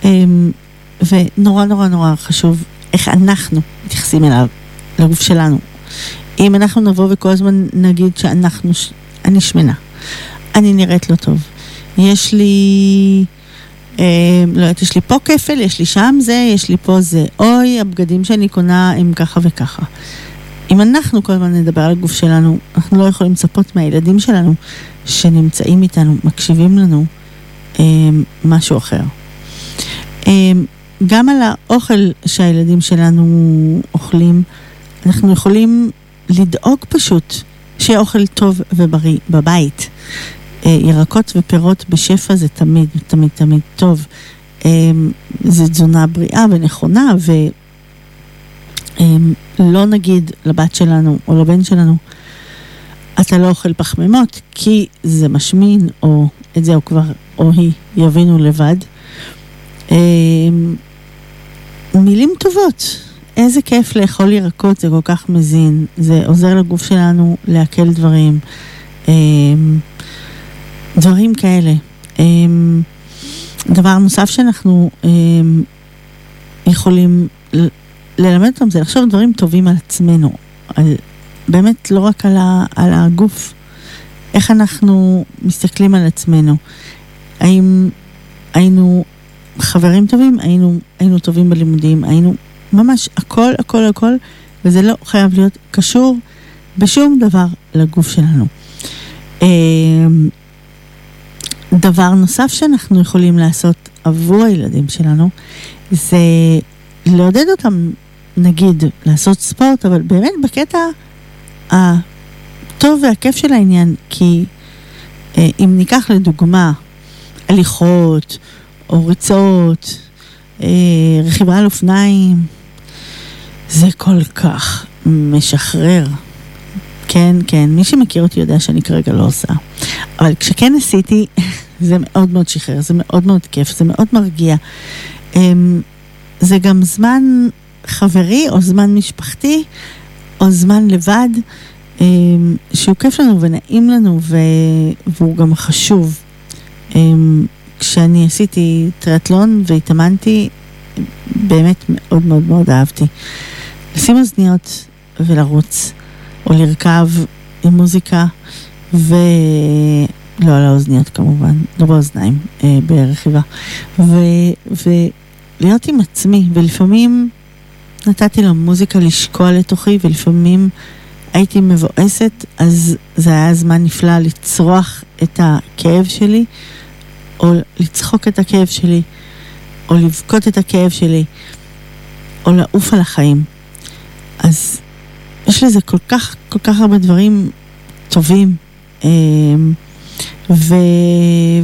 אמ, ונורא נורא נורא חשוב איך אנחנו מתייחסים אליו, לגוף שלנו. אם אנחנו נבוא וכל הזמן נגיד שאנחנו, אני שמנה, אני נראית לא טוב, יש לי, אה, לא יודעת, יש לי פה כפל, יש לי שם זה, יש לי פה זה, אוי, הבגדים שאני קונה הם ככה וככה. אם אנחנו כל הזמן נדבר על הגוף שלנו, אנחנו לא יכולים לצפות מהילדים שלנו שנמצאים איתנו, מקשיבים לנו, אה, משהו אחר. אמ, גם על האוכל שהילדים שלנו אוכלים, אנחנו יכולים לדאוג פשוט שיהיה אוכל טוב ובריא בבית. אה, ירקות ופירות בשפע זה תמיד, תמיד, תמיד טוב. זה תזונה בריאה ונכונה, ולא אמ, נגיד לבת שלנו או לבן שלנו, אתה לא אוכל פחמימות כי זה משמין, או את זה הוא כבר, או היא יבינו לבד. מילים טובות. איזה כיף לאכול ירקות, זה כל כך מזין, זה עוזר לגוף שלנו לעכל דברים, אמ, דברים כאלה. אמ, דבר נוסף שאנחנו יכולים ללמד אותם זה לחשוב דברים טובים על עצמנו, על, באמת לא רק על, ה, על הגוף, איך אנחנו מסתכלים על עצמנו, האם היינו חברים טובים, היינו, היינו טובים בלימודים, היינו ממש הכל, הכל, הכל, וזה לא חייב להיות קשור בשום דבר לגוף שלנו. אמ, דבר נוסף שאנחנו יכולים לעשות עבור הילדים שלנו, זה לעודד אותם, נגיד, לעשות ספורט, אבל באמת בקטע הטוב והכיף של העניין, כי אה, אם ניקח לדוגמה הליכות, או ריצות, אה, רכיבה על אופניים, זה כל כך משחרר. כן, כן, מי שמכיר אותי יודע שאני כרגע לא עושה. אבל כשכן עשיתי, זה מאוד מאוד שחרר, זה מאוד מאוד כיף, זה מאוד מרגיע. אה, זה גם זמן חברי או זמן משפחתי או זמן לבד, אה, שהוא כיף לנו ונעים לנו. והוא גם חשוב. אה, כשאני עשיתי טריאטלון והתאמנתי, באמת מאוד מאוד מאוד אהבתי. לשים אוזניות ולרוץ, או לרכב עם מוזיקה, ולא על האוזניות כמובן, לא באוזניים, אה, ברכיבה. ו... ולהיות עם עצמי, ולפעמים נתתי למוזיקה לשקוע לתוכי, ולפעמים הייתי מבואסת, אז זה היה זמן נפלא לצרוח את הכאב שלי, או לצחוק את הכאב שלי, או לבכות את הכאב שלי, או לעוף על החיים. אז יש לזה כל כך, כל כך הרבה דברים טובים. אמ, ו...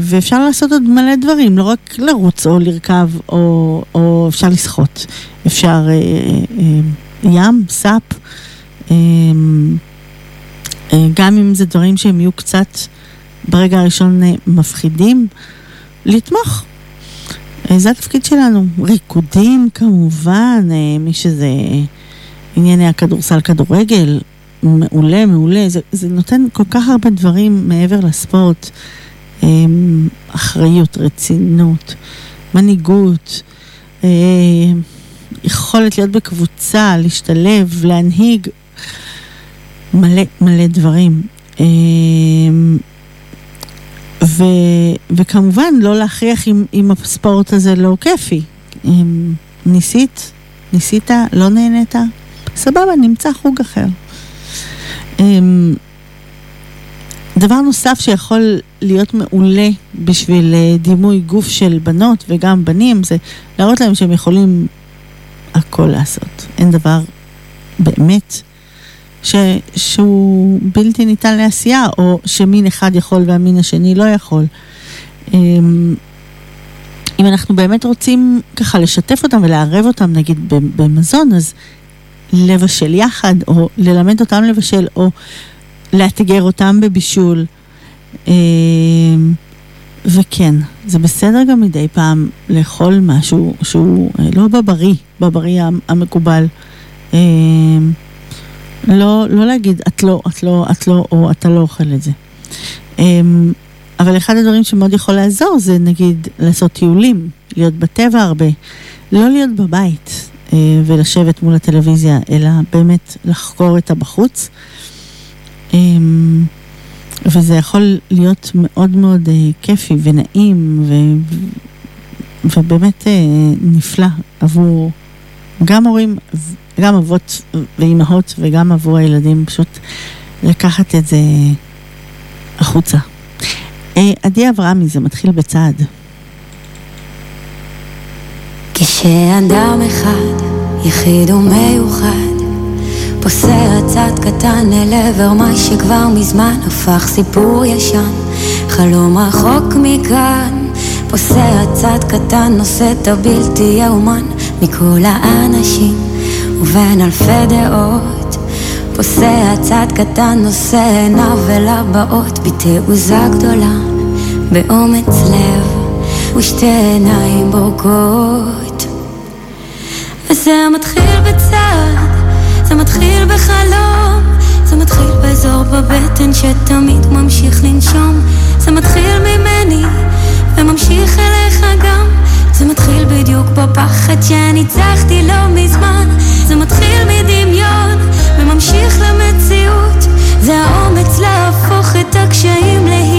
ואפשר לעשות עוד מלא דברים, לא רק לרוץ או לרכב, או, או אפשר לשחות. אפשר אה, אה, ים, סאפ, אה, אה, גם אם זה דברים שהם יהיו קצת ברגע הראשון אה, מפחידים, לתמוך. אה, זה התפקיד שלנו. ריקודים כמובן, אה, מי שזה ענייני הכדורסל, כדורגל, מעולה, מעולה. זה, זה נותן כל כך הרבה דברים מעבר לספורט. אה, אחריות, רצינות, מנהיגות, יכולת להיות בקבוצה, להשתלב, להנהיג, מלא מלא דברים. ו, וכמובן לא להכריח אם, אם הספורט הזה לא כיפי. אם ניסית, ניסית, לא נהנית, סבבה, נמצא חוג אחר. אמ, דבר נוסף שיכול להיות מעולה בשביל אה, דימוי גוף של בנות וגם בנים, זה להראות להם שהם יכולים הכל לעשות. אין דבר באמת ש, שהוא בלתי ניתן לעשייה, או שמין אחד יכול והמין השני לא יכול. אמ, אם אנחנו באמת רוצים ככה לשתף אותם ולערב אותם נגיד במזון, אז לבשל יחד, או ללמד אותם לבשל, או לאתגר אותם בבישול. אמ, וכן, זה בסדר גם מדי פעם לאכול משהו שהוא אה, לא בבריא, בבריא המקובל. אמ, לא, לא להגיד את לא, את לא, את לא, או אתה לא אוכל את זה. אמ, אבל אחד הדברים שמאוד יכול לעזור זה נגיד לעשות טיולים, להיות בטבע הרבה, לא להיות בבית ולשבת מול הטלוויזיה, אלא באמת לחקור את הבחוץ. אמ, וזה יכול להיות מאוד מאוד אה, כיפי ונעים ו... ובאמת אה, נפלא עבור גם הורים גם אבות ואימהות וגם עבור הילדים, פשוט לקחת את זה החוצה. אה, עדי אברהמי, זה מתחיל בצעד. כשאדם אחד, יחיד ומיוחד, פוסע צעד קטן אל עבר מה שכבר מזמן הפך סיפור ישן, חלום רחוק מכאן, פוסע צעד קטן, נושא את הבלתי יאומן מכל האנשים. ובין אלפי דעות פוסע צעד קטן נושא עיניו אל הבאות בתעוזה גדולה באומץ לב ושתי עיניים בורקות וזה מתחיל בצעד זה מתחיל בחלום זה מתחיל באזור בבטן שתמיד ממשיך לנשום. זה מתחיל ממני וממשיך אליך גם. זה מתחיל בדיוק בפחד שניצחתי לא מזמן. זה מתחיל מדמיון וממשיך למציאות. זה האומץ להפוך את הקשיים להזדמנות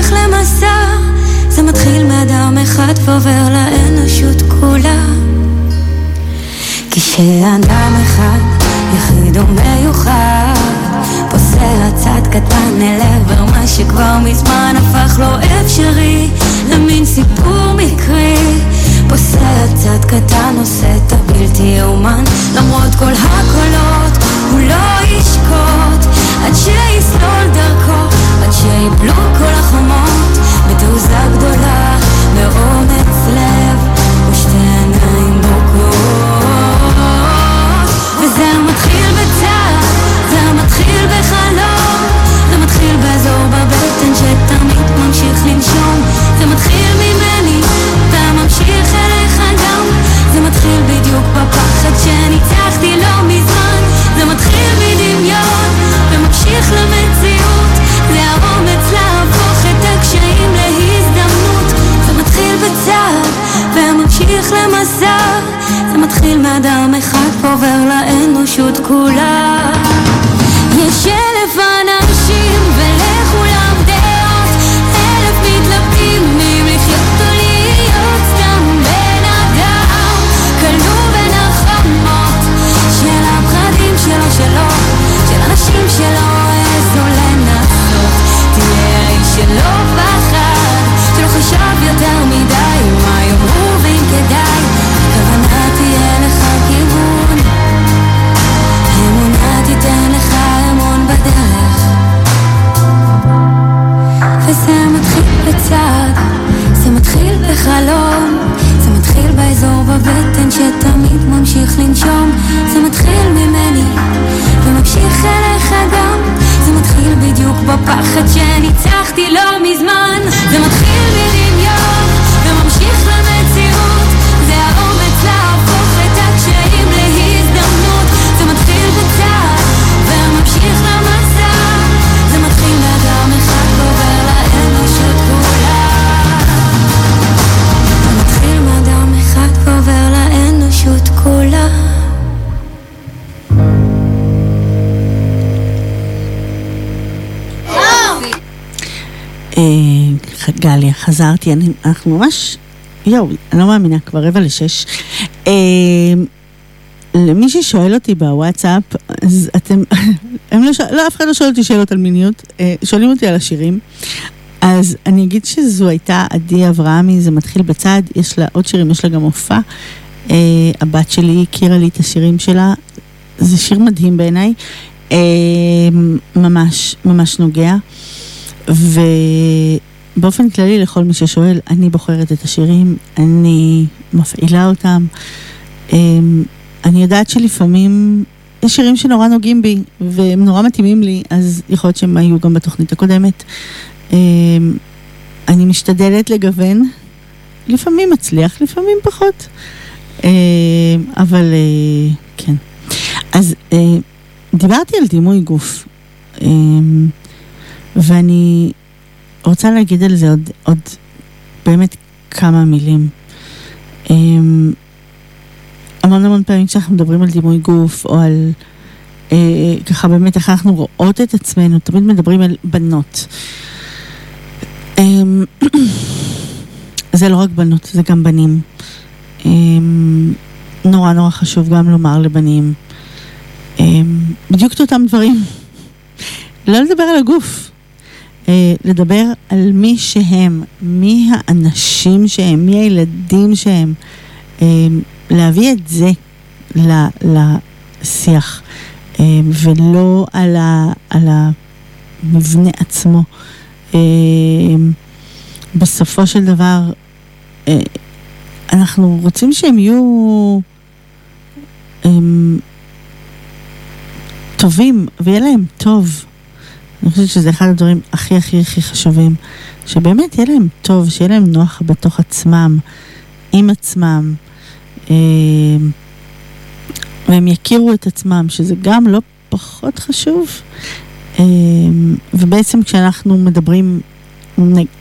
וממשיך למסע זה מתחיל מאדם אחד ועובר לאנושות כולה. כשאדם אחד יחיד ומיוחד פוסע צעד קטן אל עבר מה שכבר מזמן הפך לו אפשרי למין סיפור מקרי. פוסע צעד קטן עושה את הבלתי יאומן למרות כל הקולות הוא לא ישקוט עד שיסלול עד שיפלו כל החומות בתעוזה גדולה, באומץ לב ושתי עיניים בוקעות. וזה לא מתחיל בצער, זה לא מתחיל בחלום זה מתחיל באזור בבטן שתמיד ממשיך לנשום. זה מתחיל ממני, אתה ממשיך אליך גם. זה מתחיל בדיוק בפחד שניצחתי לא מזמן. זה מתחיל מדמיון וממשיך למציאות. מתחיל מאדם אחד עובר לאנושות כולה. יש גליה, חזרתי, אני, אנחנו ממש, יואו, אני לא מאמינה, כבר רבע לשש. אה, למי ששואל אותי בוואטסאפ, אז אתם, הם לא, לא, אף אחד לא שואל אותי שאלות על מיניות, אה, שואלים אותי על השירים. אז אני אגיד שזו הייתה עדי אברהמי, זה מתחיל בצד, יש לה עוד שירים, יש לה גם מופע. אה, הבת שלי הכירה לי את השירים שלה, זה שיר מדהים בעיניי, אה, ממש, ממש נוגע. ובאופן כללי לכל מי ששואל, אני בוחרת את השירים, אני מפעילה אותם. אמ, אני יודעת שלפעמים יש שירים שנורא נוגעים בי, והם נורא מתאימים לי, אז יכול להיות שהם היו גם בתוכנית הקודמת. אמ, אני משתדלת לגוון, לפעמים מצליח, לפעמים פחות. אמ, אבל אה, כן. אז אה, דיברתי על דימוי גוף. ואני רוצה להגיד על זה עוד, עוד באמת כמה מילים. אמ, המון המון פעמים כשאנחנו מדברים על דימוי גוף, או על אה, ככה באמת איך אנחנו רואות את עצמנו, תמיד מדברים על בנות. אמ, זה לא רק בנות, זה גם בנים. אמ, נורא נורא חשוב גם לומר לבנים בדיוק את אותם דברים. לא לדבר על הגוף, אה, לדבר על מי שהם, מי האנשים שהם, מי הילדים שהם, אה, להביא את זה לשיח, אה, ולא על, ה, על המבנה עצמו. אה, בסופו של דבר, אה, אנחנו רוצים שהם יהיו אה, טובים, ויהיה להם טוב. אני חושבת שזה אחד הדברים הכי הכי הכי חשובים. שבאמת יהיה להם טוב, שיהיה להם נוח בתוך עצמם, עם עצמם. אה, והם יכירו את עצמם, שזה גם לא פחות חשוב. אה, ובעצם כשאנחנו מדברים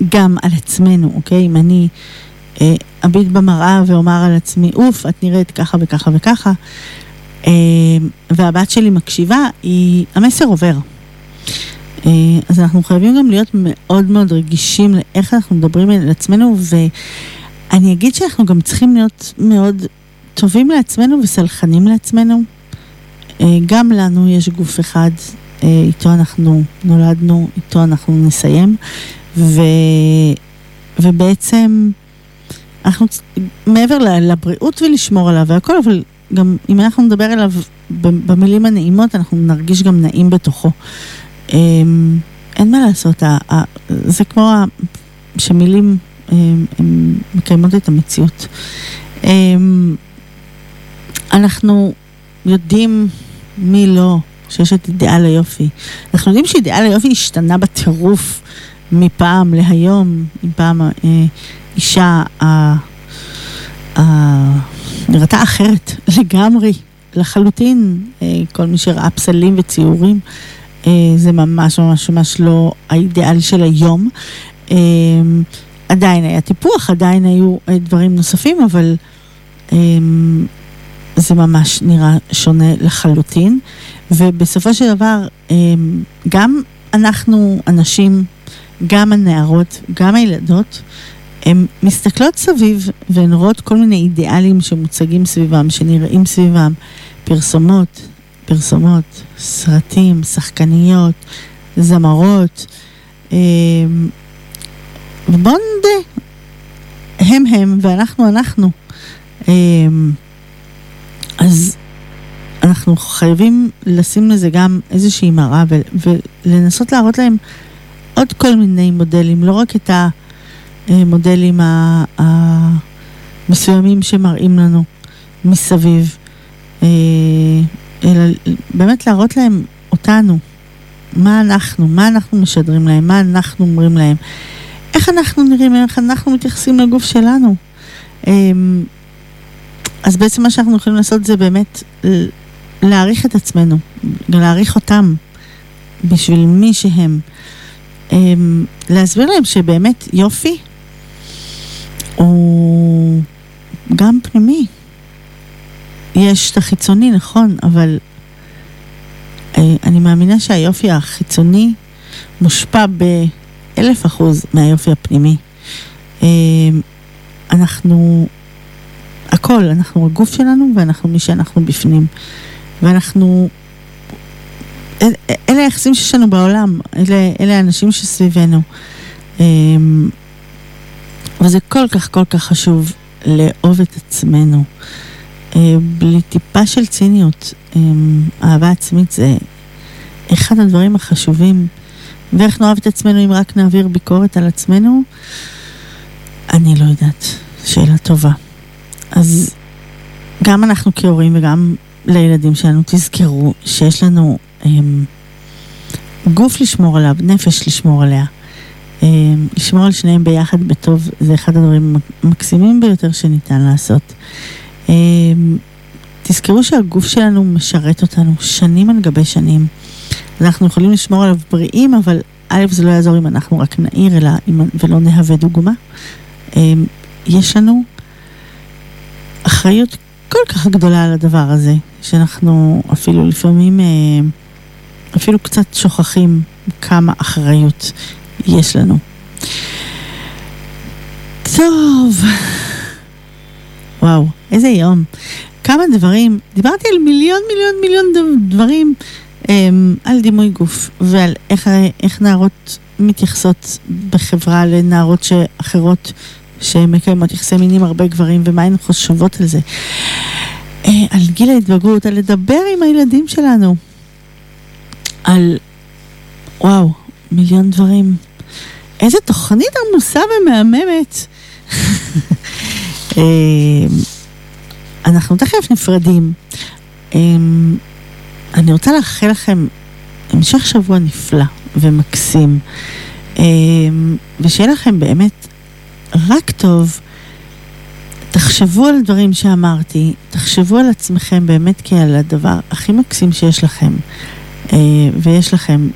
גם על עצמנו, אוקיי? אם אני אה, אביט במראה ואומר על עצמי, אוף, את נראית ככה וככה וככה, והבת שלי מקשיבה, היא, המסר עובר. אה, אז אנחנו חייבים גם להיות מאוד מאוד רגישים לאיך אנחנו מדברים על עצמנו, ואני אגיד שאנחנו גם צריכים להיות מאוד טובים לעצמנו וסלחנים לעצמנו. אה, גם לנו יש גוף אחד, אה, איתו אנחנו נולדנו, איתו אנחנו נסיים, ו... ובעצם אנחנו, מעבר לבריאות ולשמור עליו והכל, אבל גם אם אנחנו נדבר עליו במילים הנעימות, אנחנו נרגיש גם נעים בתוכו. אמ, אין מה לעשות, זה כמו שמילים אמ, הן מקיימות את המציאות. אמ, אנחנו יודעים מי לא, שיש את אידיאל היופי. אנחנו יודעים שאידיאל היופי השתנה בטירוף מפעם להיום, אם פעם אה, אישה אה, אה, נראתה אחרת לגמרי, לחלוטין, אה, כל מי שראה פסלים וציורים. אה, זה ממש ממש ממש לא האידיאל של היום. אה, עדיין היה טיפוח, עדיין היו אה, דברים נוספים, אבל אמ, זה ממש נראה שונה לחלוטין, ובסופו של דבר, אמ, גם אנחנו, הנשים, גם הנערות, גם הילדות, הן מסתכלות סביב והן רואות כל מיני אידיאלים שמוצגים סביבם, שנראים סביבם, פרסומות, פרסומות, סרטים, שחקניות, זמרות. אמ, ובואו נודה, הם הם ואנחנו אנחנו. אמ, אז אנחנו חייבים לשים לזה גם איזושהי מראה ולנסות להראות להם עוד כל מיני מודלים, לא רק את המודלים המסוימים שמראים לנו מסביב, אה, אלא באמת להראות להם אותנו, מה אנחנו, מה אנחנו משדרים להם, מה אנחנו אומרים להם, איך אנחנו נראים, איך אנחנו מתייחסים לגוף שלנו. אמ, אז בעצם מה שאנחנו יכולים לעשות זה באמת להעריך את עצמנו, להעריך אותם בשביל מי שהם. אמ, להסביר להם שבאמת יופי הוא גם פנימי. יש את החיצוני, נכון, אבל אה, אני מאמינה שהיופי החיצוני מושפע באלף אחוז מהיופי הפנימי. אמ, אנחנו, הכל, אנחנו הגוף שלנו ואנחנו מי שאנחנו בפנים. ואנחנו, אל, אלה היחסים שיש לנו בעולם, אלה, אלה האנשים שסביבנו. אמ, וזה כל כך כל כך חשוב לאהוב את עצמנו. אה, בלי טיפה של ציניות. אמ, אהבה עצמית זה אחד הדברים החשובים. ואיך נאהב את עצמנו אם רק נעביר ביקורת על עצמנו? אני לא יודעת. שאלה טובה. אז גם אנחנו כהורים וגם לילדים שלנו, תזכרו שיש לנו הם, גוף לשמור עליו, נפש לשמור עליה. הם, לשמור על שניהם ביחד בטוב זה אחד הדברים המקסימים ביותר שניתן לעשות. הם, תזכרו שהגוף שלנו משרת אותנו שנים על גבי שנים. אנחנו יכולים לשמור עליו בריאים, אבל א', זה לא יעזור אם אנחנו רק נעיר, אלא אם, ולא נהווה דוגמה. יש לנו אחריות כל כך גדולה על הדבר הזה, שאנחנו אפילו לפעמים, אה, אפילו קצת שוכחים כמה אחריות יש לנו. טוב, וואו, איזה יום. כמה דברים, דיברתי על מיליון מיליון מיליון דברים, um, על דימוי גוף ועל איך, איך נערות מתייחסות בחברה לנערות שאחרות שמקיימות יחסי מינים הרבה גברים ומה הן חושבות על זה. אה, על גיל ההתבגרות, על לדבר עם הילדים שלנו. על, וואו, מיליון דברים. איזה תוכנית עמוסה ומהממת. אה, אנחנו תכף נפרדים. אה, אני רוצה לאחל לכם המשך שבוע נפלא ומקסים, ושיהיה לכם באמת רק טוב. תחשבו על דברים שאמרתי, תחשבו על עצמכם באמת כעל הדבר הכי מקסים שיש לכם, אה, ויש לכם,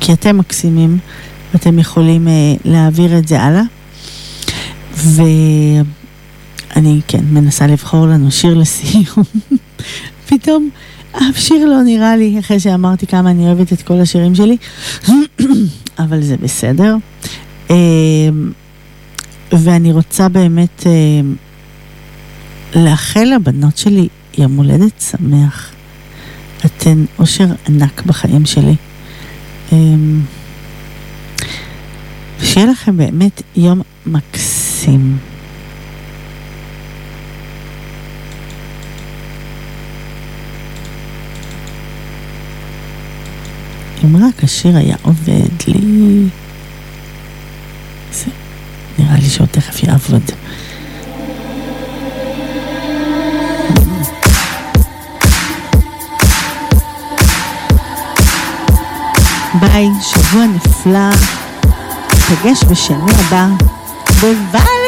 כי אתם מקסימים, ואתם יכולים אה, להעביר את זה הלאה. ואני כן מנסה לבחור לנו שיר לסיום. פתאום אף שיר לא נראה לי, אחרי שאמרתי כמה אני אוהבת את כל השירים שלי, אבל זה בסדר. אה, ואני רוצה באמת אה, לאחל לבנות שלי יום הולדת שמח. אתן אושר ענק בחיים שלי. אה, שיהיה לכם באמת יום מקסים. אם רק השיר היה עובד לי... נראה לי שעוד תכף יעבוד. ביי, שבוע נפלא, נפגש בשני הבא. בוואלה